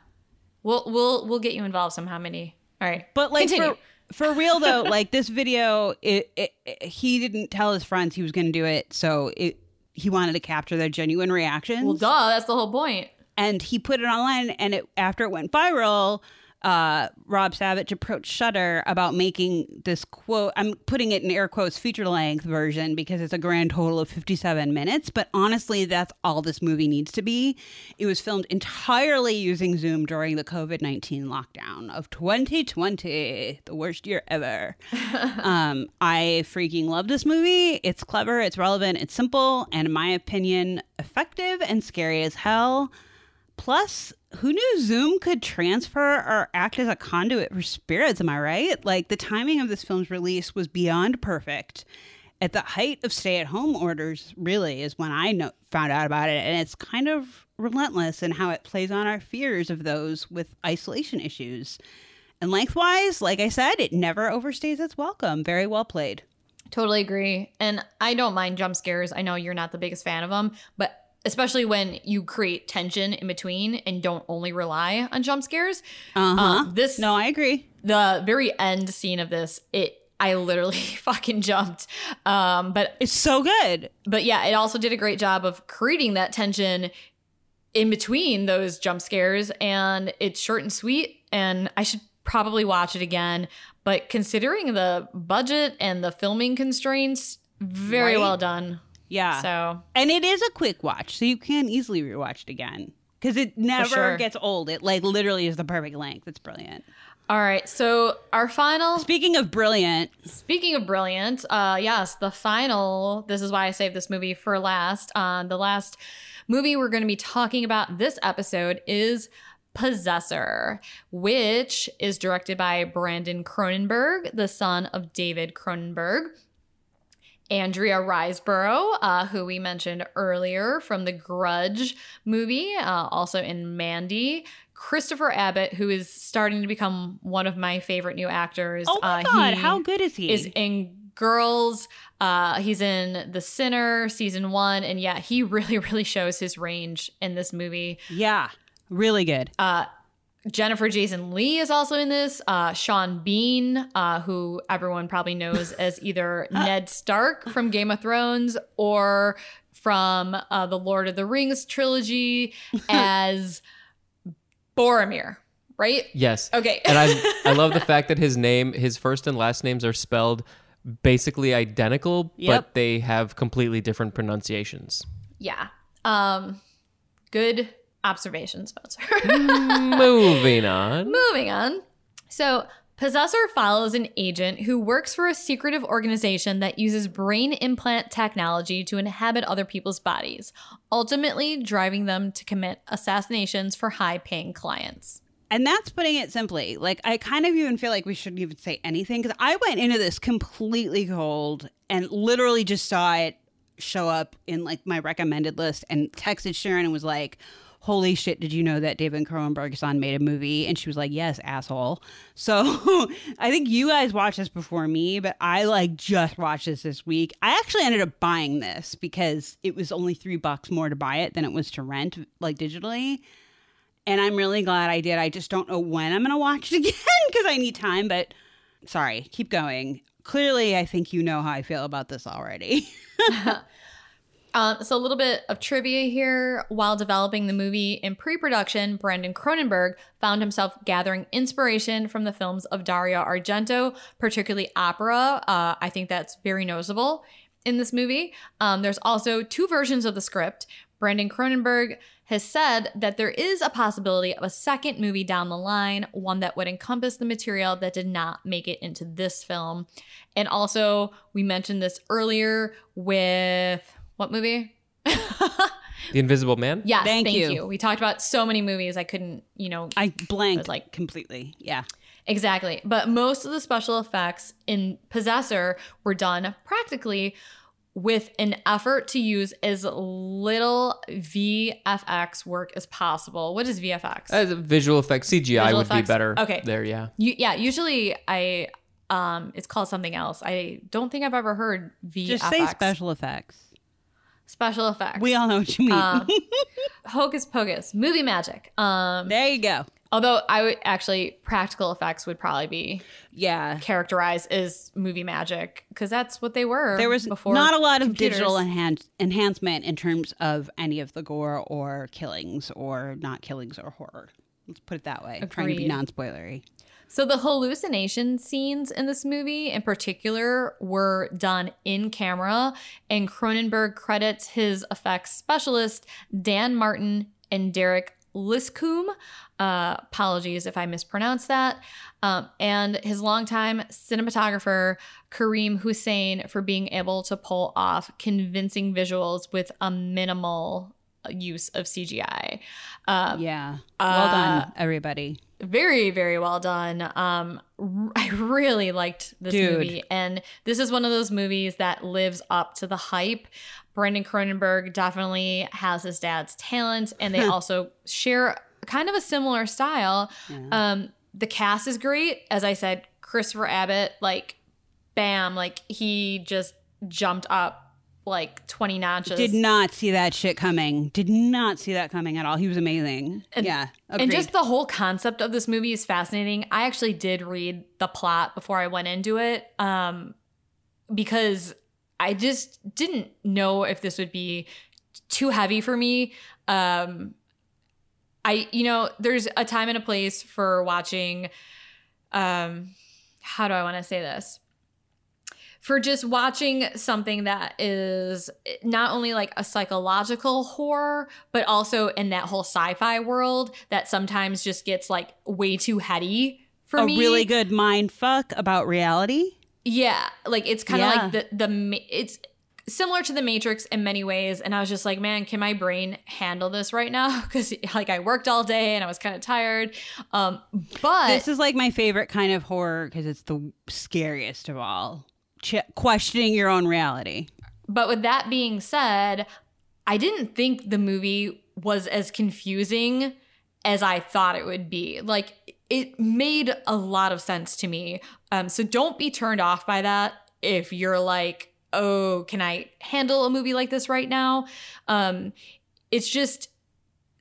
We'll we'll we'll get you involved somehow, Mindy. All right. But like Continue. for for real though, like this video, it, it, it- he didn't tell his friends he was going to do it, so it he wanted to capture their genuine reactions. Well, duh, that's the whole point. and he put it online and it after it went viral uh, Rob Savage approached Shudder about making this quote. I'm putting it in air quotes feature length version because it's a grand total of 57 minutes. But honestly, that's all this movie needs to be. It was filmed entirely using Zoom during the COVID 19 lockdown of 2020, the worst year ever. um, I freaking love this movie. It's clever, it's relevant, it's simple, and in my opinion, effective and scary as hell. Plus, who knew Zoom could transfer or act as a conduit for spirits? Am I right? Like, the timing of this film's release was beyond perfect. At the height of stay at home orders, really, is when I know, found out about it. And it's kind of relentless in how it plays on our fears of those with isolation issues. And lengthwise, like I said, it never overstays its welcome. Very well played. Totally agree. And I don't mind jump scares. I know you're not the biggest fan of them, but especially when you create tension in between and don't only rely on jump scares. Uh huh. Uh, this no, I agree. the very end scene of this, it I literally fucking jumped. Um, but It's so good. but yeah, it also did a great job of creating that tension in between those jump scares and it's short and sweet and I should probably watch it again, but considering the budget and the filming constraints, very Right? well done. Yeah. So, And it is a quick watch, so you can easily rewatch it again because it never sure. gets old. It like literally is the perfect length. It's brilliant. all right. So, our final Speaking of brilliant, Speaking of brilliant, uh, yes, the final. This is why I saved this movie for last. Uh, the last movie we're going to be talking about this episode is Possessor, which is directed by Brandon Cronenberg, the son of David Cronenberg. Andrea Riseborough, uh, who we mentioned earlier from the Grudge movie, uh, also in Mandy. Christopher Abbott, who is starting to become one of my favorite new actors. Oh my Uh, god, how good is he? Is in Girls. Uh, he's in The Sinner season one, and yeah, he really, really shows his range in this movie. yeah, really good. Jennifer Jason Leigh is also in this. Uh, Sean Bean, uh, who everyone probably knows as either Ned Stark from Game of Thrones or from uh, the Lord of the Rings trilogy as Boromir, right? Yes. Okay. and I I love the fact that his name, his first and last names are spelled basically identical, Yep. but they have completely different pronunciations. yeah. Um, good observation, Spencer. Moving on. Moving on. So, Possessor follows an agent who works for a secretive organization that uses brain implant technology to inhabit other people's bodies, ultimately driving them to commit assassinations for high paying clients. And that's putting it simply. Like, I kind of even feel like we shouldn't even say anything because I went into this completely cold and literally just saw it show up in like my recommended list and texted Sharon and was like, Holy shit, did you know that David Cronenberg's son made a movie? And she was like, Yes, asshole. So I think you guys watched this before me, but I like just watched this this week. I actually ended up buying this because it was only three bucks more to buy it than it was to rent, like digitally and I'm really glad I did. I just don't know when I'm going to watch it again because I need time. But sorry, keep going. Clearly, I think you know how I feel about this already. Um, so, a little bit of trivia here. While developing the movie in pre production, Brandon Cronenberg found himself gathering inspiration from the films of Dario Argento, particularly opera. Uh, I think that's very noticeable in this movie. Um, there's also two versions of the script. Brandon Cronenberg has said that there is a possibility of a second movie down the line, one that would encompass the material that did not make it into this film. And also, we mentioned this earlier with what movie? The Invisible Man? Yes, Thank thank, you. you. We talked about so many movies I couldn't, you know, I blanked was like- like completely. Yeah. Exactly. But most of the special effects in Possessor were done practically with an effort to use as little VFX work as possible. What is VFX? As a visual effects, CGI Visual would effects. be better. Okay. There, yeah. You, yeah, usually I um it's called something else. I don't think I've ever heard VFX. Just say special effects. Special effects. We all know what you mean. Um, Hocus Pocus, movie magic. Um there you go. although I would actually practical effects would probably be Yeah. characterized as movie magic because that's what they were. There was before not a lot of computers. digital enhan- enhancement in terms of any of the gore or killings or not killings or horror. Let's put it that way. Trying to be non spoilery. So the hallucination scenes in this movie in particular were done in camera, and Cronenberg credits his effects specialist Dan Martin and Derek Liscombe. Uh, apologies if I mispronounce that. Um, and his longtime cinematographer Karim Hussain for being able to pull off convincing visuals with a minimal use of CGI. Um, Yeah. Well uh, done, everybody. very very well done um r- i really liked this Dude. movie and this is one of those movies that lives up to the hype brandon cronenberg definitely has his dad's talent and they also share kind of a similar style Yeah. um the cast is great as i said christopher abbott like bam like he just jumped up like 20 notches Did not see that shit coming. Did not see that coming at all. He was amazing. yeah. And just the whole concept of this movie is fascinating. I actually did read the plot before I went into it um, because I just didn't know if this would be too heavy for me. Um, I, you know, there's a time and a place for watching. Um, how do I want to say this? For just watching something that is not only like a psychological horror, but also in that whole sci-fi world that sometimes just gets like way too heady for a me. A really good mind fuck about reality. Yeah, like it's kind of Yeah. like the the it's similar to the Matrix in many ways, and I was just like, man, can my brain handle this right now? Because like I worked all day and I was kind of tired. Um, but this is like my favorite kind of horror because it's the scariest of all. Ch- questioning your own reality. But with that being said, I didn't think the movie was as confusing as I thought it would be. Like it made a lot of sense to me. Um, so don't be turned off by that if you're like, oh, can I handle a movie like this right now? Um, it's just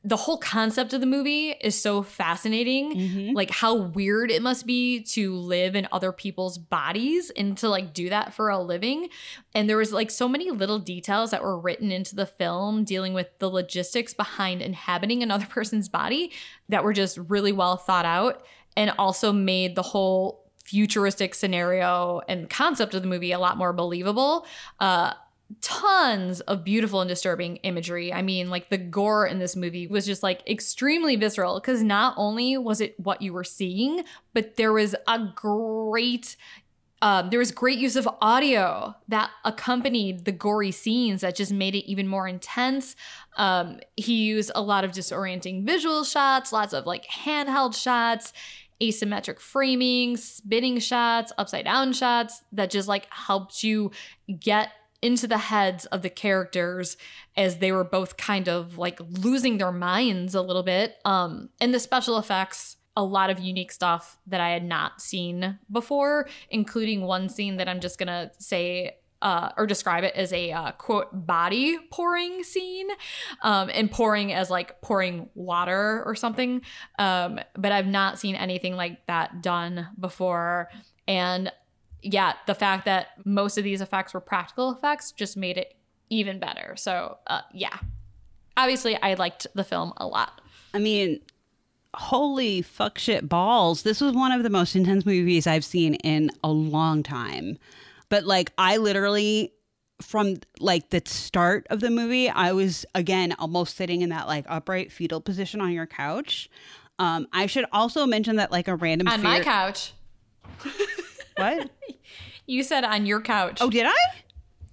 the whole concept of the movie is so fascinating. Mhm. Like how weird it must be to live in other people's bodies and to like do that for a living. And there was like so many little details that were written into the film dealing with the logistics behind inhabiting another person's body that were just really well thought out and also made the whole futuristic scenario and concept of the movie a lot more believable. Uh tons of beautiful and disturbing imagery. I mean, like the gore in this movie was just like extremely visceral because not only was it what you were seeing, but there was a great um, there was great use of audio that accompanied the gory scenes that just made it even more intense. Um, he used a lot of disorienting visual shots, lots of like handheld shots, asymmetric framing, spinning shots, upside down shots that just like helped you get into the heads of the characters as they were both kind of like losing their minds a little bit. Um, and the special effects, a lot of unique stuff that I had not seen before, including one scene that I'm just gonna say uh, or describe it as a uh, quote body pouring scene, um, and pouring as like pouring water or something. Um, but I've not seen anything like that done before, and yeah, the fact that most of these effects were practical effects just made it even better. So uh, yeah, obviously I liked the film a lot. I mean, holy fuck shit balls. This was one of the most intense movies I've seen in a long time. But like I literally from like the start of the movie, I was again almost sitting in that like upright fetal position on your couch. Um, I should also mention that like a random On my couch, What? you said on your couch. Oh, did I?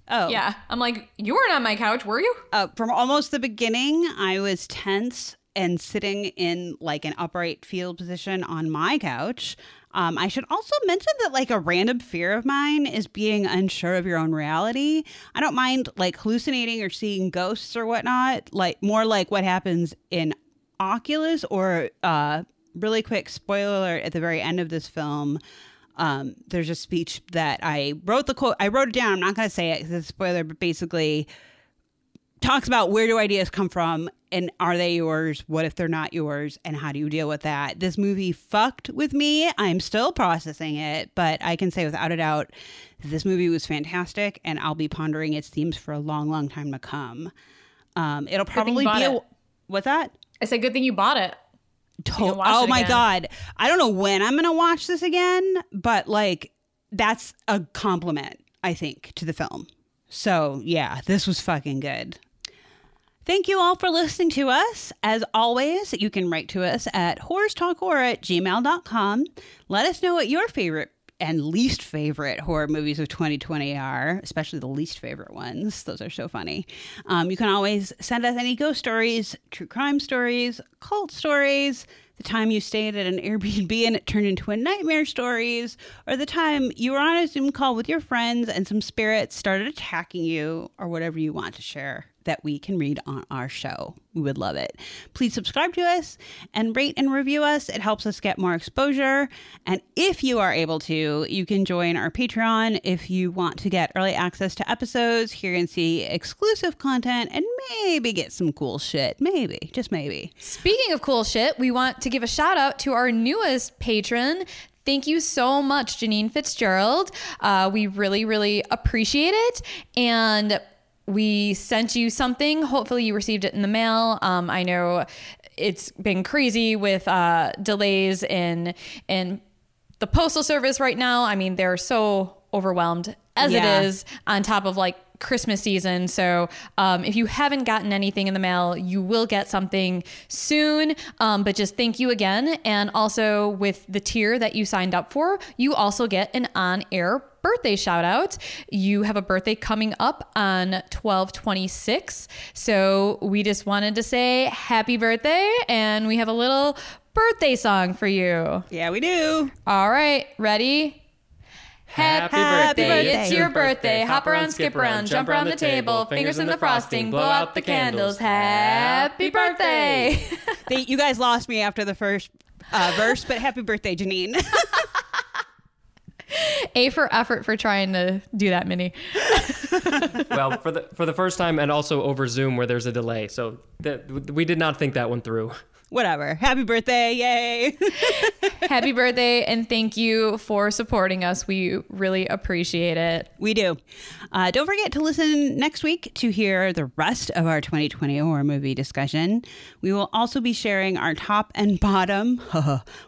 Oh, yeah. I'm like, you weren't on my couch, were you? uh, from almost the beginning, I was tense and sitting in like an upright field position on my couch. Um, I should also mention that like a random fear of mine is being unsure of your own reality. I don't mind like hallucinating or seeing ghosts or whatnot. Like more like what happens in Oculus or uh, really quick spoiler alert at the very end of this film. Um, there's a speech that I wrote the quote. I wrote it down. I'm not going to say it because it's a spoiler, but basically talks about where do ideas come from and are they yours? What if they're not yours? And how do you deal with that? This movie fucked with me. I'm still processing it, but I can say without a doubt, this movie was fantastic and I'll be pondering its themes for a long, long time to come. Um, it'll probably be a, it. what's that? I said, good thing you bought it. To- oh my again. god i don't know when i'm gonna watch this again but like that's a compliment i think to the film so yeah this was fucking good Thank you all for listening to us. As always, you can write to us at horrorstalkhorror at gmail.com. Let us know what your favorite and least favorite horror movies of 2020 are, especially the least favorite ones. Those are so funny. Um, you can always send us any ghost stories, true crime stories, cult stories, the time you stayed at an Airbnb and it turned into a nightmare stories, or the time you were on a Zoom call with your friends and some spirits started attacking you, or whatever you want to share that we can read on our show. We would love it. Please subscribe to us and rate and review us. It helps us get more exposure. And if you are able to, you can join our Patreon if you want to get early access to episodes, hear and see exclusive content, and maybe get some cool shit. Maybe, just maybe. Speaking of cool shit, we want to give a shout out to our newest patron. Thank you so much, Janine Fitzgerald. Uh, we really, really appreciate it. And we sent you something. Hopefully, you received it in the mail. Um, I know it's been crazy with uh, delays in in the postal service right now. I mean, they're so overwhelmed as Yeah. it is on top of like Christmas season. So um, if you haven't gotten anything in the mail, you will get something soon. Um, but just thank you again. And also with the tier that you signed up for, you also get an on air birthday shout out. You have a birthday coming up on 1226. So we just wanted to say happy birthday. And we have a little birthday song for you. Yeah, we do. All right, ready? Happy Happy birthday. birthday. It's your birthday. Hop around, skip around, jump around the table, fingers in the frosting, blow out the candles. Happy birthday. They, you guys lost me after the first uh, verse, but happy birthday, Janine. A for effort for trying to do that, Minnie. well, for the for the first time, and also over Zoom where there's a delay. So that we did not think that one through. Whatever. Happy birthday. Yay. Happy birthday and thank you for supporting us. We really appreciate it. We do. Uh, don't forget to listen next week to hear the rest of our 2020 horror movie discussion. We will also be sharing our top and bottom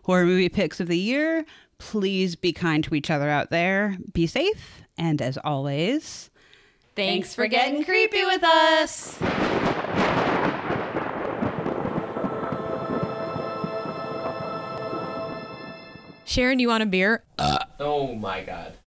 horror movie picks of the year. Please be kind to each other out there. Be safe. And as always, Thanks for getting creepy with us. Sharon, you want a beer? Uh, oh my god.